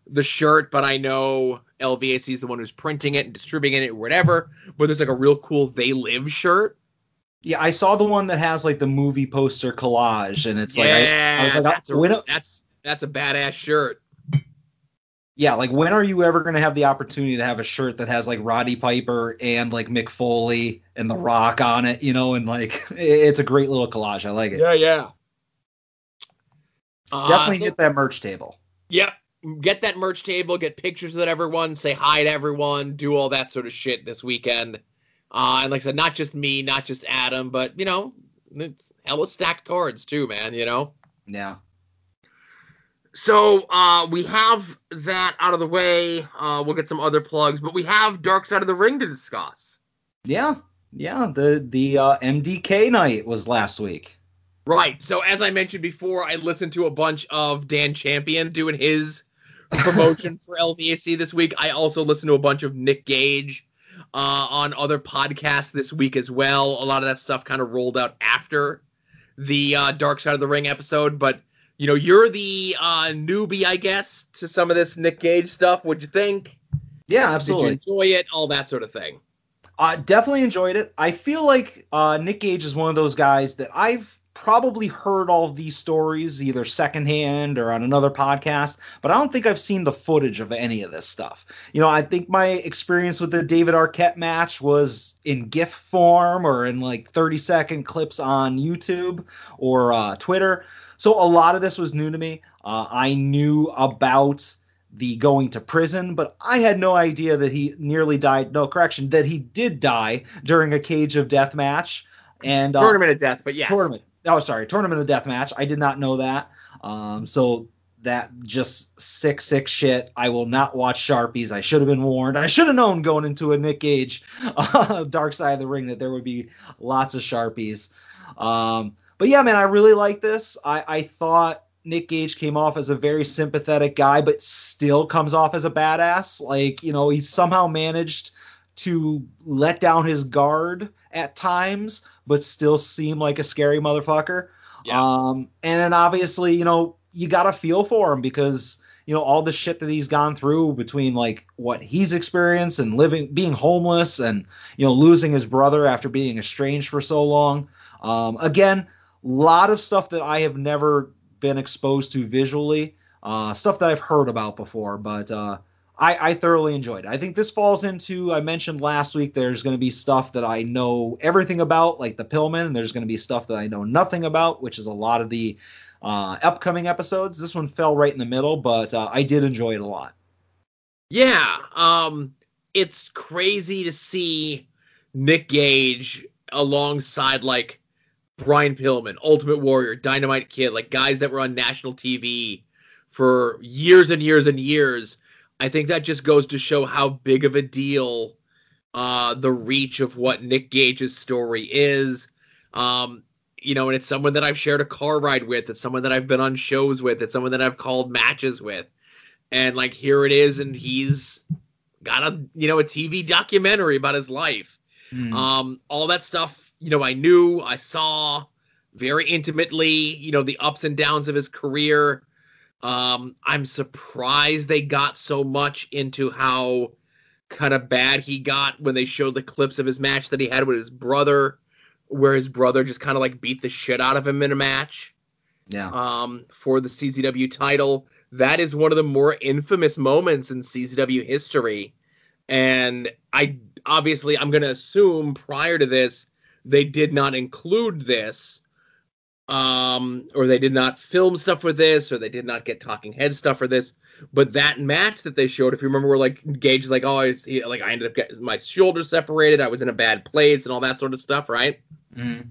the shirt, but I know LVAC is the one who's printing it and distributing it or whatever. But there's like a real cool They Live shirt. Yeah, I saw the one that has like the movie poster collage, and it's like yeah, I, I was like, that's, a, that's that's a badass shirt. Yeah, like when are you ever going to have the opportunity to have a shirt that has like Roddy Piper and like Mick Foley and The Rock on it, you know, and like it's a great little collage. I like it. Yeah, yeah. Uh, Definitely so- get that merch table. Yep. Get that merch table, get pictures of everyone, say hi to everyone, do all that sort of shit this weekend. Uh, and like I said, not just me, not just Adam, but you know, it's hella stacked cards too, man. You know. Yeah. So uh, we have that out of the way. Uh, we'll get some other plugs, but we have Dark Side of the Ring to discuss. Yeah. Yeah. The the uh, MDK night was last week. Right. So as I mentioned before, I listened to a bunch of Dan Champion doing his promotion for LVAC this week. I also listened to a bunch of Nick Gage uh, on other podcasts this week as well. A lot of that stuff kind of rolled out after the uh, Dark Side of the Ring episode, but you know, you're the uh, newbie, I guess, to some of this Nick Gage stuff. What'd you think? Yeah, absolutely. Did you enjoy it? All that sort of thing. Uh, definitely enjoyed it. I feel like uh, Nick Gage is one of those guys that I've probably heard all of these stories either secondhand or on another podcast, but I don't think I've seen the footage of any of this stuff. You know, I think my experience with the David Arquette match was in GIF form or in like 30 second clips on YouTube or uh, Twitter. So a lot of this was new to me. Uh, I knew about the going to prison, but I had no idea that he nearly died. No correction, that he did die during a cage of death match and uh, Tournament of Death, but yes. tournament. Oh, sorry, tournament of death match. I did not know that. Um, so that just sick, sick shit. I will not watch Sharpies. I should have been warned. I should have known going into a Nick Gage uh, Dark Side of the Ring that there would be lots of Sharpies. Um, but yeah, man, I really like this. I, I thought Nick Gage came off as a very sympathetic guy, but still comes off as a badass. Like, you know, he somehow managed to let down his guard at times, but still seem like a scary motherfucker. Yeah. Um, and then obviously, you know, you got to feel for him because you know all the shit that he's gone through between like what he's experienced and living being homeless and you know losing his brother after being estranged for so long um, again lot of stuff that i have never been exposed to visually uh, stuff that i've heard about before but uh, I, I thoroughly enjoyed it. I think this falls into I mentioned last week. There's going to be stuff that I know everything about, like the Pillman, and there's going to be stuff that I know nothing about, which is a lot of the uh, upcoming episodes. This one fell right in the middle, but uh, I did enjoy it a lot. Yeah, um, it's crazy to see Nick Gage alongside like Brian Pillman, Ultimate Warrior, Dynamite Kid, like guys that were on national TV for years and years and years. I think that just goes to show how big of a deal uh, the reach of what Nick Gage's story is. Um, you know, and it's someone that I've shared a car ride with. It's someone that I've been on shows with. It's someone that I've called matches with. And like here it is, and he's got a you know a TV documentary about his life. Mm. Um, all that stuff, you know, I knew, I saw very intimately, you know, the ups and downs of his career. Um, I'm surprised they got so much into how kind of bad he got when they showed the clips of his match that he had with his brother where his brother just kind of like beat the shit out of him in a match. Yeah. Um, for the CZW title. That is one of the more infamous moments in CZW history. And I obviously I'm gonna assume prior to this they did not include this. Um, or they did not film stuff with this, or they did not get talking head stuff for this. But that match that they showed, if you remember, where like Gage is like, oh, it's, he, like I ended up getting my shoulder separated, I was in a bad place, and all that sort of stuff, right? Mm.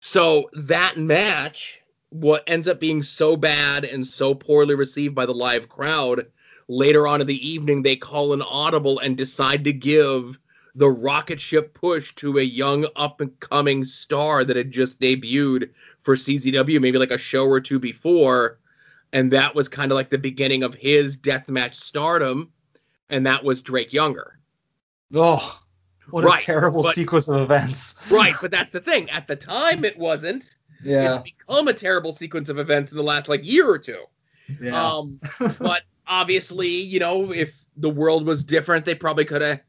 So that match, what ends up being so bad and so poorly received by the live crowd, later on in the evening they call an audible and decide to give the rocket ship push to a young up and coming star that had just debuted for CZW, maybe like a show or two before. And that was kind of like the beginning of his deathmatch stardom. And that was Drake Younger. Oh, what right, a terrible but, sequence of events. right, but that's the thing. At the time, it wasn't. Yeah. It's become a terrible sequence of events in the last like year or two. Yeah. Um, but obviously, you know, if the world was different, they probably could have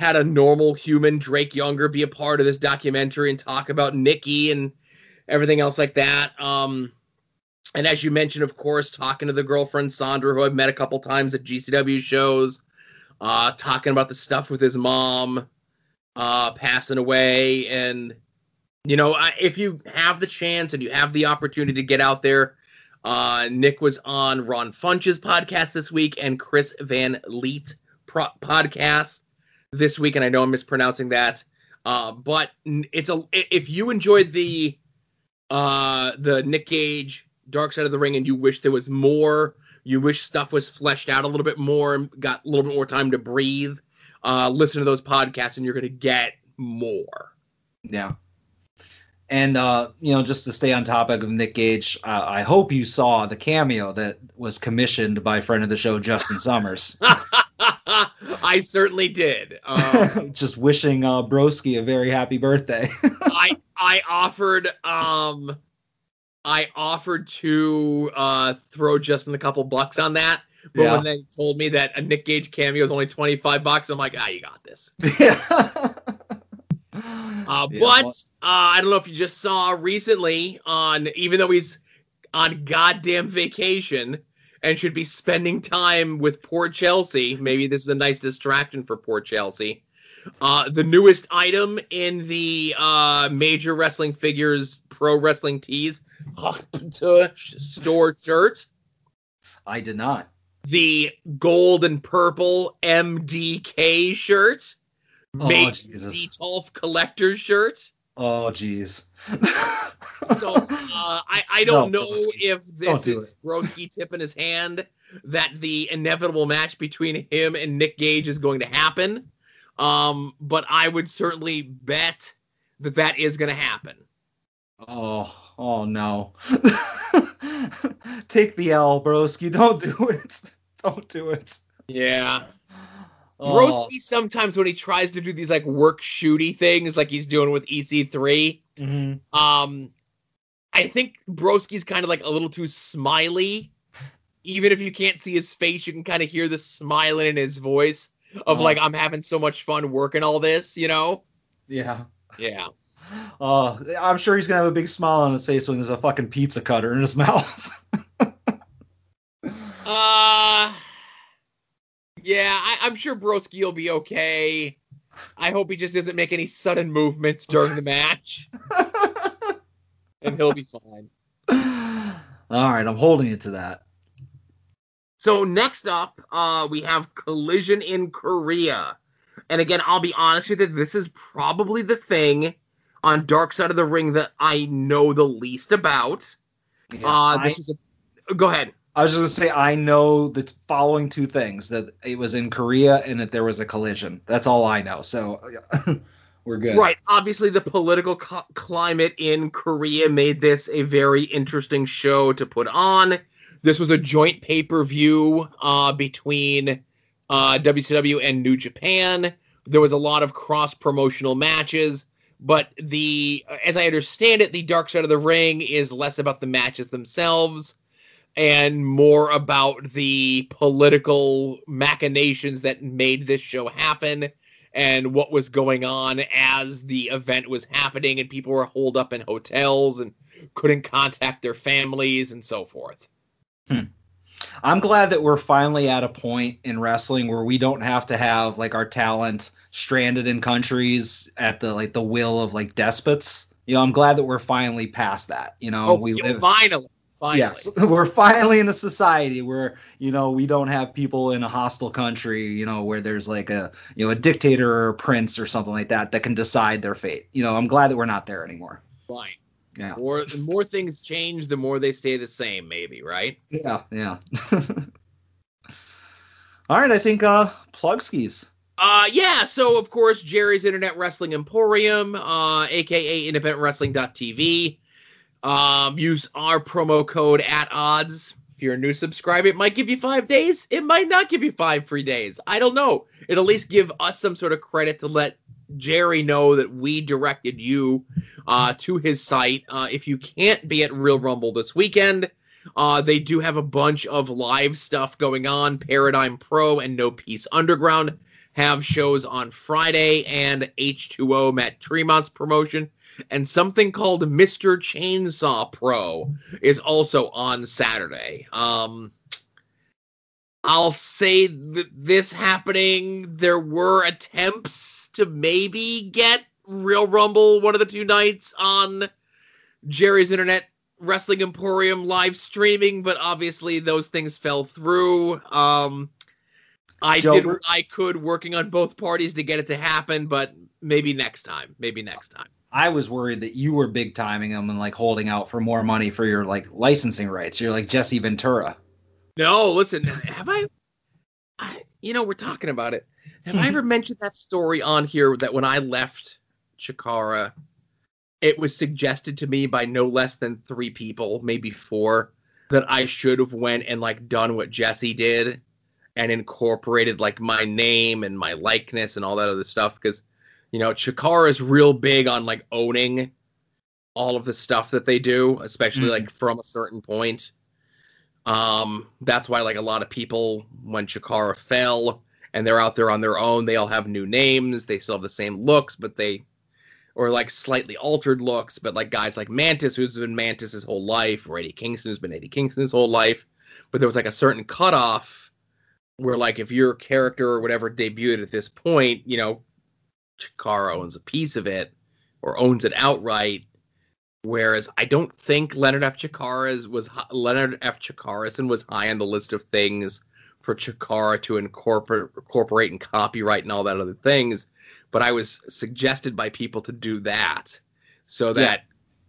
had a normal human Drake Younger be a part of this documentary and talk about Nikki and everything else like that. Um, and as you mentioned, of course, talking to the girlfriend Sandra, who I've met a couple times at GCW shows, uh, talking about the stuff with his mom uh, passing away. And, you know, if you have the chance and you have the opportunity to get out there, uh, Nick was on Ron Funches' podcast this week and Chris Van Vliet pro- podcast this week. And I know I'm mispronouncing that. Uh, but it's a if you enjoyed the uh, the Nick Gage Dark Side of the Ring and you wish there was more, you wish stuff was fleshed out a little bit more and got a little bit more time to breathe, uh, listen to those podcasts and you're going to get more. Yeah. And uh, you know, just to stay on topic of Nick Gage, uh, I hope you saw the cameo that was commissioned by friend of the show Justin Summers. I certainly did. Um, just wishing uh, Broski a very happy birthday. I I offered um I offered to uh, throw Justin a couple bucks on that, but yeah. when they told me that a Nick Gage cameo is only 25 bucks, I'm like, ah, you got this. Yeah. Uh, yeah, but uh, I don't know if you just saw recently on, even though he's on goddamn vacation and should be spending time with poor Chelsea, maybe this is a nice distraction for poor Chelsea. Uh, the newest item in the uh, major wrestling figures pro wrestling tees store shirt. I did not the gold and purple MDK shirt, oh, Mate Detolf collector's shirt. Oh, jeez. so uh, I I don't no, know Broski. if this do is Broski tip in his hand that the inevitable match between him and Nick Gage is going to happen. Um, but I would certainly bet that that is going to happen. Oh, oh no. Take the L, Broski. Don't do it. Don't do it. Yeah. Oh. Broski sometimes when he tries to do these like work shooty things like he's doing with EC3, mm-hmm. um I think Broski's kind of like a little too smiley. Even if you can't see his face, you can kind of hear the smiling in his voice of oh. like I'm having so much fun working all this, you know? Yeah. Yeah. Uh, I'm sure he's gonna have a big smile on his face when there's a fucking pizza cutter in his mouth. uh, Yeah, I, I'm sure Broski will be okay. I hope he just doesn't make any sudden movements during the match, and he'll be fine. All right, I'm holding it to that. So next up, uh, we have Collision in Korea. And again, I'll be honest with you, this is probably the thing on Dark Side of the Ring that I know the least about. Yeah, uh, I, this was a. Go ahead. I was just gonna say I know the following two things that it was in Korea and that there was a collision. That's all I know. So we're good. Right. Obviously, the political co- climate in Korea made this a very interesting show to put on. This was a joint pay per view uh, between uh, WCW and New Japan. There was a lot of cross promotional matches, but the, as I understand it, the Dark Side of the Ring is less about the matches themselves and more about the political machinations that made this show happen and what was going on as the event was happening and people were holed up in hotels and couldn't contact their families and so forth. Hmm. I'm glad that we're finally at a point in wrestling where we don't have to have like our talent stranded in countries at the like the will of like despots. You know, I'm glad that we're finally past that. You know, Oh, we live finally, finally. Yes, we're finally in a society where you know we don't have people in a hostile country, you know, where there's like a you know a dictator or a prince or something like that that can decide their fate. You know, I'm glad that we're not there anymore. Right. Yeah, More the more things change, the more they stay the same, maybe, right? yeah, yeah. All right, I think uh plug skis. Uh yeah, so of course Jerry's Internet Wrestling Emporium, uh aka independentwrestling.tv. Um use our promo code at odds. If you're a new subscriber, it might give you five days. It might not give you five free days. I don't know. It'll at least give us some sort of credit to let Jerry know that we directed you uh, to his site. Uh, if you can't be at Real Rumble this weekend, uh, they do have a bunch of live stuff going on. Paradigm Pro and No Peace Underground have shows on Friday, and H2O Matt Tremont's promotion, and something called Mr. Chainsaw Pro is also on Saturday. Um, I'll say that this happening, there were attempts to maybe get Real Rumble one of the two nights on Jerry's Internet Wrestling Emporium live streaming, but obviously those things fell through. Um, I Joe, did what I could working on both parties to get it to happen, but maybe next time. Maybe next time. I was worried that you were big timing them and like holding out for more money for your like licensing rights. You're like Jesse Ventura. No, listen, have I, I you know, we're talking about it. Have I ever mentioned that story on here that when I left Chikara, it was suggested to me by no less than three people, maybe four, that I should have went and like done what Jesse did and incorporated like my name and my likeness and all that other stuff because you know Chikara is real big on like owning all of the stuff that they do, especially Mhm. like from a certain point. Um, that's why like a lot of people when Chikara fell and they're out there on their own, they all have new names, they still have the same looks, but they or like slightly altered looks, but like guys like Mantis, who's been Mantis his whole life, or Eddie Kingston, who's been Eddie Kingston his whole life. But there was like a certain cutoff where like if your character or whatever debuted at this point, you know, Chikara owns a piece of it or owns it outright. Whereas I don't think Leonard F. Chikara's was Leonard F. Chikarason was high on the list of things for Chikara to incorporate, incorporate and copyright and all that other things. But I was suggested by people to do that so that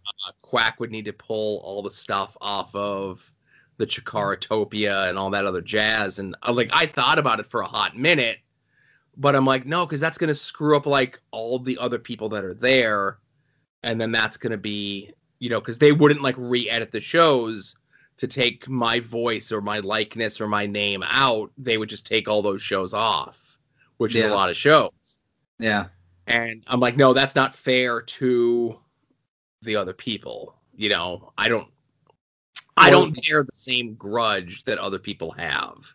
uh, Quack would need to pull all the stuff off of the Chikaratopia and all that other jazz. And uh, like I thought about it for a hot minute, but I'm like, no, because that's gonna screw up like all the other people that are there, and then that's gonna be, you know, because they wouldn't like re-edit the shows to take my voice or my likeness or my name out. They would just take all those shows off, which is a lot of shows. Yeah. And I'm like, no, that's not fair to the other people. You know, I don't I don't bear the same grudge that other people have.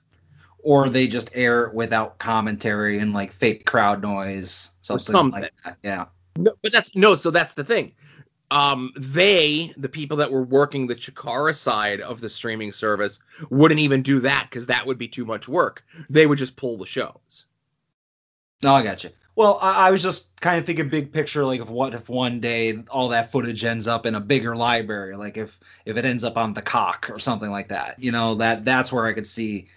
Or they just air it without commentary and like fake crowd noise, something, something. like that. Yeah. No, but that's no, so that's the thing. um, they, the people that were working the Chikara side of the streaming service, wouldn't even do that because that would be too much work. They would just pull the shows. Oh, I got you. Well, I, I was just kind of thinking big picture, like of what if one day all that footage ends up in a bigger library, like if if it ends up on the cock or something like that. You know, that that's where I could see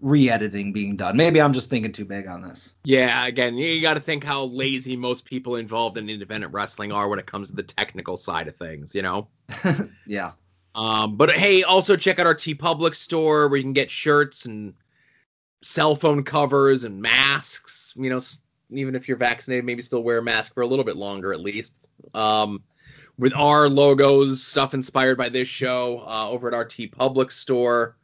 re-editing being done. Maybe I'm just thinking too big on this. Yeah, again, you got to think how lazy most people involved in independent wrestling are when it comes to the technical side of things. You know. yeah. Um, but hey, also check out our TeePublic store where you can get shirts and cell phone covers and masks. You know, even if you're vaccinated, maybe still wear a mask for a little bit longer at least. Um, with our logos, stuff inspired by this show, uh, over at our TeePublic store,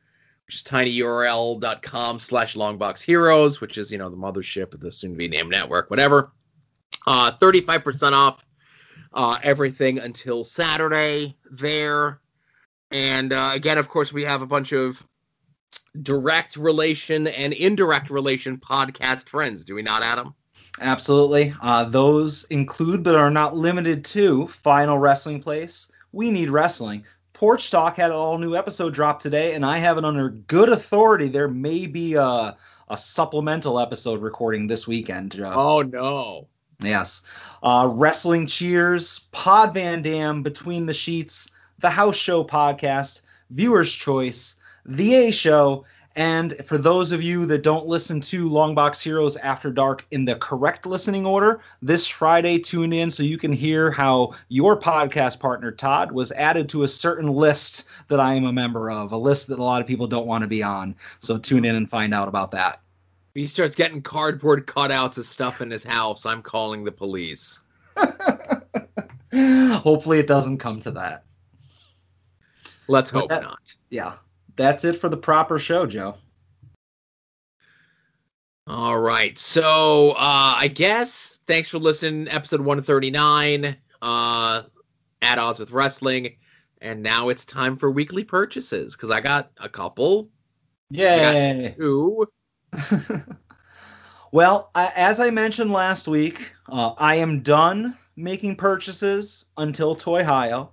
which is tinyurl.com slash longboxheroes, which is, you know, the mothership of the soon to be named network, whatever. Uh, 35% off uh, everything until Saturday there. And uh, again, of course, we have a bunch of direct relation and indirect relation podcast friends, do we not, Adam? Absolutely. Uh, those include, but are not limited to, Final Wrestling Place, We Need Wrestling. Porch Talk had an all new episode drop today, and I have it under good authority. There may be a, a supplemental episode recording this weekend. Joe. Oh, no. Yes. Uh, Wrestling Cheers, Pod Van Dam, Between the Sheets, The House Show Podcast, Viewer's Choice, The A Show, and for those of you that don't listen to Longbox Heroes After Dark in the correct listening order, this Friday tune in so you can hear how your podcast partner Todd was added to a certain list that I am a member of, a list that a lot of people don't want to be on. So tune in and find out about that. He starts getting cardboard cutouts of stuff in his house. I'm calling the police. Hopefully, it doesn't come to that. Let's hope that, not. Yeah that's it for the proper show, Joe. All right. So uh I guess thanks for listening. Episode 139. Uh at odds with wrestling. And now it's time for weekly purchases because I got a couple. Yay! two. well, I, as I mentioned last week, uh, I am done making purchases until Toyhio.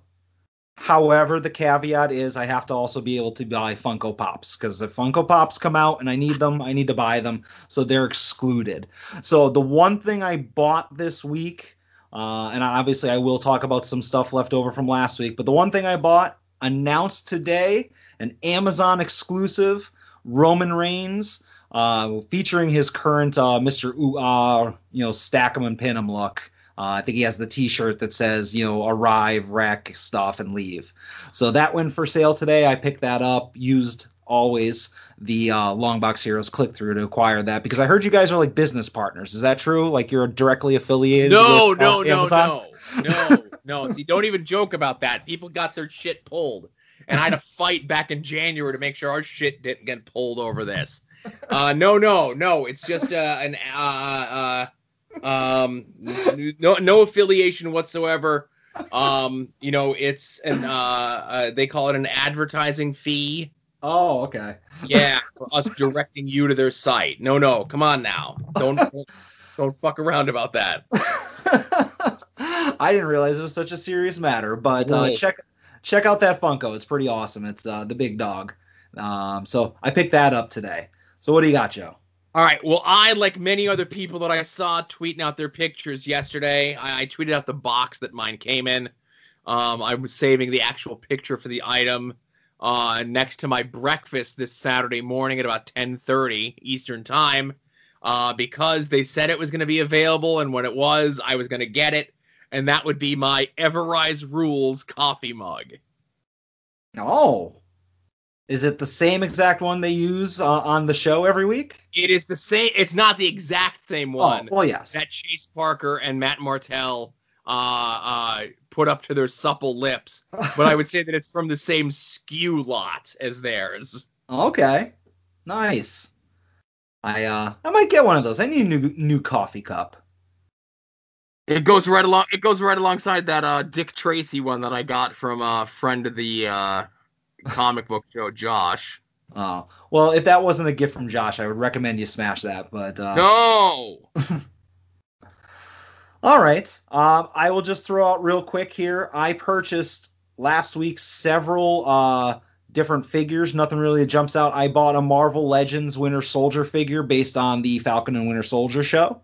However, the caveat is I have to also be able to buy Funko Pops because if Funko Pops come out and I need them, I need to buy them. So they're excluded. So the one thing I bought this week, uh, and obviously I will talk about some stuff left over from last week, but the one thing I bought announced today, an Amazon exclusive, Roman Reigns, uh, featuring his current uh, Mr. Ooh, uh, you know, stack 'em and pin 'em look. Uh, I think he has the T-shirt that says, you know, arrive, wreck, stuff, and leave. So that went for sale today. I picked that up. Used always the uh, Longbox Heroes click through to acquire that because I heard you guys are like business partners. Is that true? Like you're directly affiliated? No, with, no, uh, no, Amazon? no, no, no. See, don't even joke about that. People got their shit pulled, and I had to fight back in January to make sure our shit didn't get pulled over this. Uh, no, no, no. It's just uh, an uh, uh, um, no, no affiliation whatsoever. Um, you know, it's an uh, uh, they call it an advertising fee. Oh, okay. Yeah, for us directing you to their site. No, no, come on now. Don't don't, fuck around about that. I didn't realize it was such a serious matter, but uh, check check out that Funko. It's pretty awesome. It's uh, the big dog. Um, so I picked that up today. So what do you got, Joe? All right. Well, I, like many other people that I saw tweeting out their pictures yesterday, I, I tweeted out the box that mine came in. Um, I was saving the actual picture for the item uh, next to my breakfast this Saturday morning at about 10:30 Eastern Time, uh, because they said it was going to be available, and when it was, I was going to get it, and that would be my Everrise Rules coffee mug. Oh, is it the same exact one they use uh, on the show every week? It is the same. It's not the exact same one. Oh, well, yes. That Chase Parker and Matt Martel uh, uh, put up to their supple lips, but I would say that it's from the same SKU lot as theirs. Okay, nice. I uh, I might get one of those. I need a new new coffee cup. It goes right along. It goes right alongside that uh, Dick Tracy one that I got from a friend of the uh, comic book show, Josh. Oh well, if that wasn't a gift from Josh, I would recommend you smash that. But uh, no. All right. Um, I will just throw out real quick here. I purchased last week several uh, different figures. Nothing really jumps out. I bought a Marvel Legends Winter Soldier figure based on the Falcon and Winter Soldier show.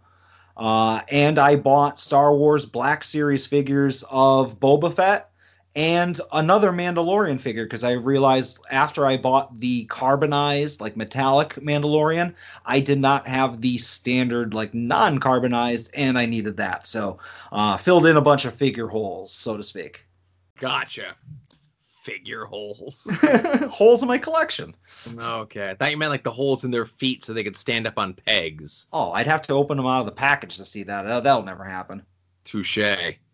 Uh, and I bought Star Wars Black Series figures of Boba Fett and another Mandalorian figure because I realized after I bought the carbonized, like metallic Mandalorian, I did not have the standard, like non carbonized, and I needed that. So, uh, filled in a bunch of figure holes, so to speak. Gotcha. Figure holes. holes in my collection. Okay. I thought you meant like the holes in their feet so they could stand up on pegs. Oh, I'd have to open them out of the package to see that. Uh, that'll never happen. Touche.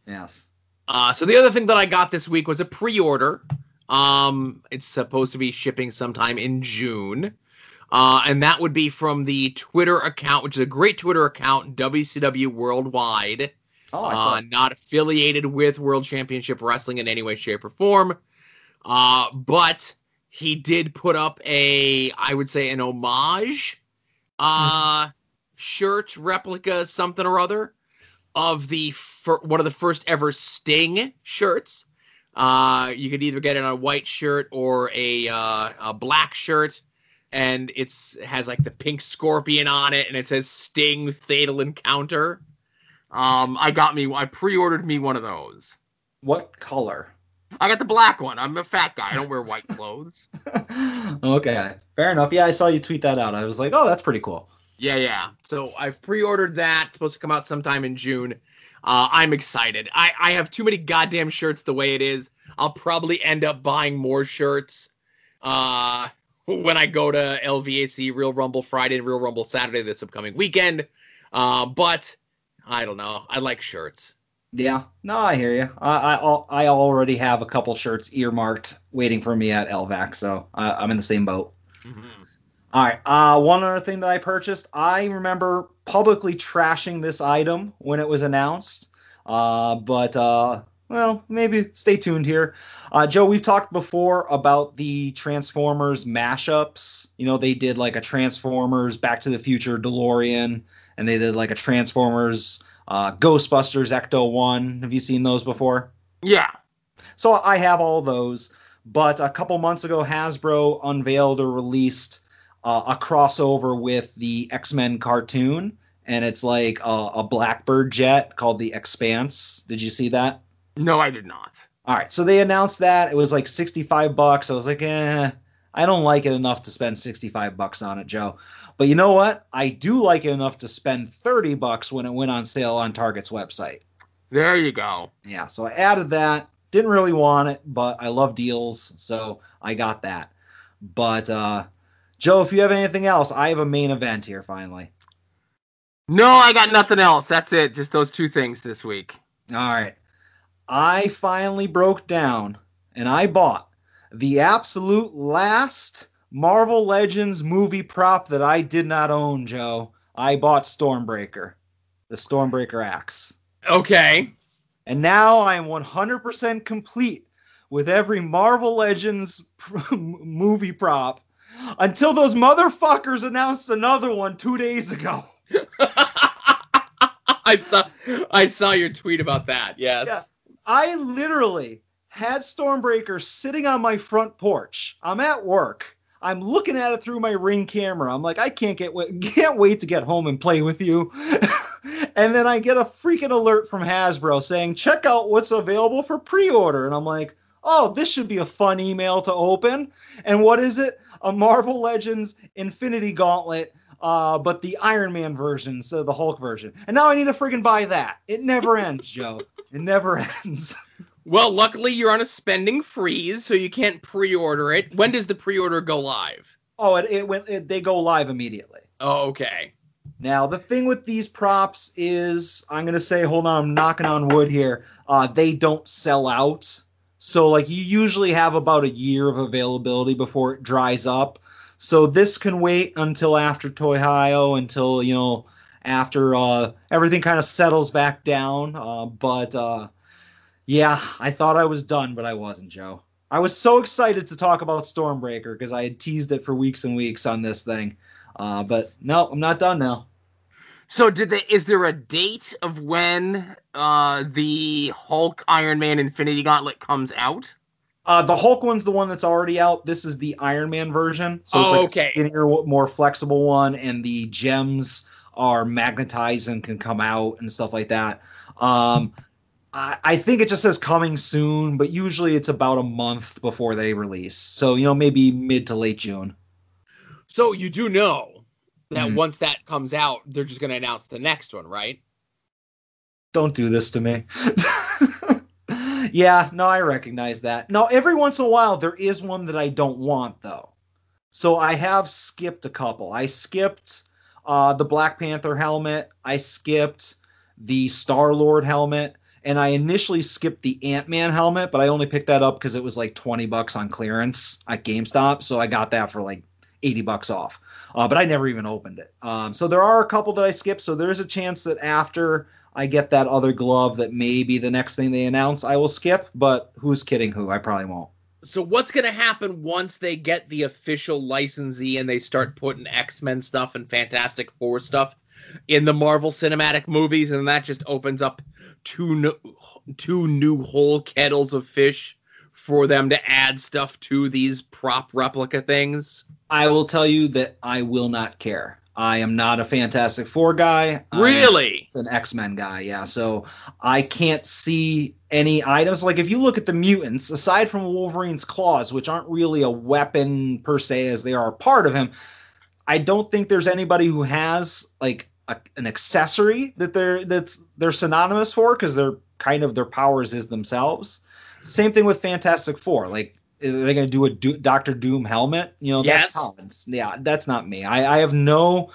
Yes. Uh, so the other thing that I got this week was a pre-order. Um, it's supposed to be shipping sometime in June. Uh, and that would be from the Twitter account, which is a great Twitter account, WCW Worldwide. Oh, I uh, not affiliated with World Championship Wrestling in any way, shape, or form. Uh, but he did put up a, I would say, an homage uh, shirt replica, something or other, of the fir- one of the first ever Sting shirts. Uh, you could either get it on a white shirt or a uh, a black shirt, and it's it has like the pink scorpion on it, and it says Sting Fatal Encounter. Um, I got me. I pre-ordered me one of those. What color? I got the black one. I'm a fat guy. I don't wear white clothes. okay, fair enough. Yeah, I saw you tweet that out. I was like, oh, that's pretty cool. Yeah, yeah. So I've pre-ordered that. It's supposed to come out sometime in June. Uh, I'm excited. I, I have too many goddamn shirts the way it is. I'll probably end up buying more shirts uh, when I go to LVAC Real Rumble Friday and Real Rumble Saturday this upcoming weekend. Uh, but I don't know. I like shirts. Yeah, no, I hear you. I I, I already have a couple shirts earmarked waiting for me at LVAC, so uh, I'm in the same boat. All right. Uh, one other thing that I purchased, I remember publicly trashing this item when it was announced. Uh, but uh, well, maybe stay tuned here. Uh, Joe, we've talked before about the Transformers mashups. You know, they did like a Transformers Back to the Future DeLorean, and they did like a Transformers uh, Ghostbusters Ecto One. Have you seen those before? Yeah. So I have all those. But a couple months ago, Hasbro unveiled or released uh, a crossover with the X Men cartoon, and it's like a, a Blackbird jet called the X-Spanse. Did you see that? No, I did not. All right, so they announced that it was like sixty-five bucks. I was like, eh, I don't like it enough to spend sixty-five bucks on it, Joe. But you know what? I do like it enough to spend thirty bucks when it went on sale on Target's website. There you go. Yeah, so I added that. Didn't really want it, but I love deals, so I got that. But uh Joe, if you have anything else, I have a main event here finally. No, I got nothing else. That's it. Just those two things this week. All right. I finally broke down and I bought the absolute last Marvel Legends movie prop that I did not own, Joe. I bought Stormbreaker, the Stormbreaker axe. Okay. And now I am 100% complete with every Marvel Legends pr- movie prop until those motherfuckers announced another one two days ago. I saw I saw your tweet about that. Yes. Yeah. I literally had Stormbreaker sitting on my front porch. I'm at work. I'm looking at it through my ring camera. I'm like, I can't get can't wait to get home and play with you. and then I get a freaking alert from Hasbro saying, check out what's available for pre-order. And I'm like, oh, this should be a fun email to open. And what is it? A Marvel Legends Infinity Gauntlet, uh, but the Iron Man version, so the Hulk version. And now I need to friggin' buy that. It never ends, Joe. It never ends. Well, luckily you're on a spending freeze, so you can't pre-order it. When does the pre-order go live? Oh, it, it went. It, they go live immediately. Oh, okay. Now the thing with these props is, I'm gonna say, hold on, I'm knocking on wood here. Uh, they don't sell out. So like you usually have about a year of availability before it dries up. So this can wait until after Toyhio, until you know after uh, everything kind of settles back down. Uh, but uh, yeah, I thought I was done, but I wasn't, Joe. I was so excited to talk about Stormbreaker because I had teased it for weeks and weeks on this thing. Uh, but no, I'm not done now. So did they is there a date of when uh the Hulk Iron Man Infinity Gauntlet comes out? Uh, the Hulk one's the one that's already out. This is the Iron Man version. So it's Oh, like okay. a skinnier, more flexible one, and the gems are magnetized and can come out and stuff like that. Um, I, I think it just says coming soon, but usually it's about a month before they release. So you know, maybe mid to late June. So you do know that Mhm. once that comes out, they're just going to announce the next one, right? Don't do this to me. yeah, no, I recognize that. No, every once in a while there is one that I don't want though. So I have skipped a couple. I skipped uh, the Black Panther helmet. I skipped the Star Lord helmet, and I initially skipped the Ant Man helmet, but I only picked that up because it was like twenty bucks on clearance at GameStop. So I got that for like eighty bucks off. Uh, but I never even opened it. Um, so there are a couple that I skipped. So there's a chance that after I get that other glove, that maybe the next thing they announce I will skip. But who's kidding who? I probably won't. So what's going to happen once they get the official licensee and they start putting X-Men stuff and Fantastic Four stuff in the Marvel Cinematic movies and that just opens up two new, two new whole kettles of fish for them to add stuff to these prop replica things? I will tell you that I will not care. I am not a Fantastic Four guy. Really? an X Men guy, yeah. So I can't see any items. Like if you look at the mutants, aside from Wolverine's claws, which aren't really a weapon per se, as they are a part of him, I don't think there's anybody who has like a, an accessory that they're that's they're synonymous for because they're kind of their powers is themselves. Same thing with Fantastic Four. Like are they going to do a do- Doctor Doom helmet? You know, Yes. that's. Yeah, that's not me. I, I have no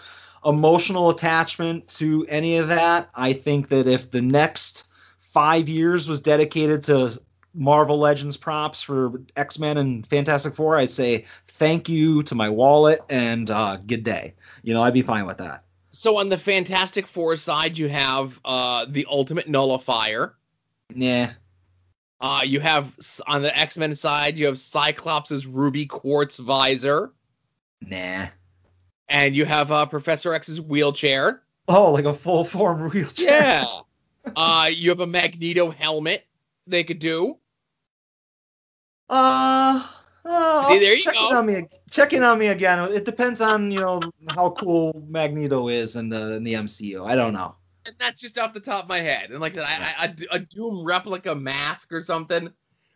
emotional attachment to any of that. I think that if the next five years was dedicated to Marvel Legends props for X Men and Fantastic Four, I'd say thank you to my wallet and uh, good day. You know, I'd be fine with that. So on the Fantastic Four side, you have uh, the Ultimate Nullifier. Nah. Uh, you have on the X Men side, you have Cyclops' ruby quartz visor, Nah. and you have uh, Professor X's wheelchair. Oh, like a full form wheelchair. Yeah. uh, you have a Magneto helmet. They could do. Uh, uh See, there you check go. in on me. Check in on me again. It depends on you know how cool Magneto is in the in the MCU. I don't know. And that's just off the top of my head. And like I said, I, I, a Doom replica mask or something,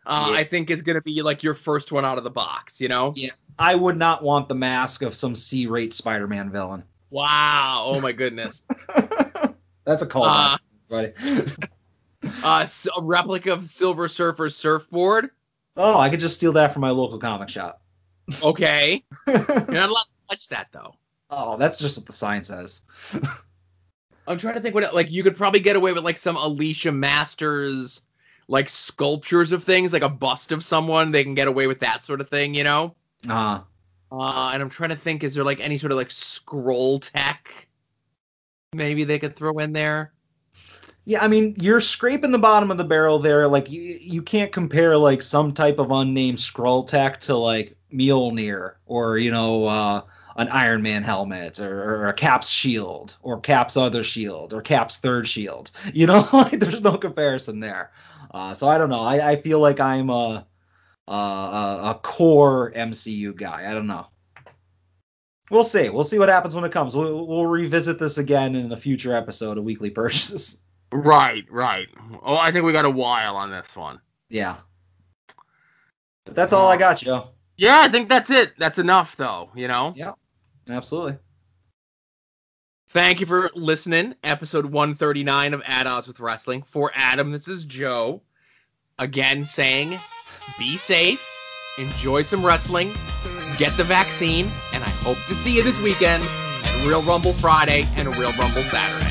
uh, Yeah. I think is going to be like your first one out of the box. You know? Yeah. I would not want the mask of some C-rate Spider-Man villain. Wow. Oh my goodness. That's a call, uh, buddy. uh, a replica of Silver Surfer's surfboard. oh, I could just steal that from my local comic shop. Okay. You're not allowed to touch that though. oh, that's just what the sign says. I'm trying to think what like you could probably get away with like some Alicia Masters like sculptures of things, like a bust of someone. They can get away with that sort of thing, you know. Uh, Uh, and I'm trying to think, is there like any sort of like Skrull tech? Maybe they could throw in there. yeah, I mean, you're scraping the bottom of the barrel there. Like, you, you can't compare like some type of unnamed Skrull tech to like Mjolnir or you know uh, an Iron Man helmet or, or a Cap's shield or Cap's other shield or Cap's third shield. You know, like there's no comparison there. Uh, so I don't know. I, I feel like I'm a, a a core MCU guy. I don't know. We'll see. We'll see what happens when it comes. We'll, we'll revisit this again in a future episode of Weekly Purchases. Right, right. Oh, I think we got a while on this one. Yeah. But that's all I got, Joe. Yeah, I think that's it. That's enough, though. You know. Absolutely. Thank you for listening. Episode 139 of At Odds with Wrestling. For Adam, this is Joe. Again, saying be safe, enjoy some wrestling, get the vaccine, and I hope to see you this weekend at Real Rumble Friday and Real Rumble Saturday.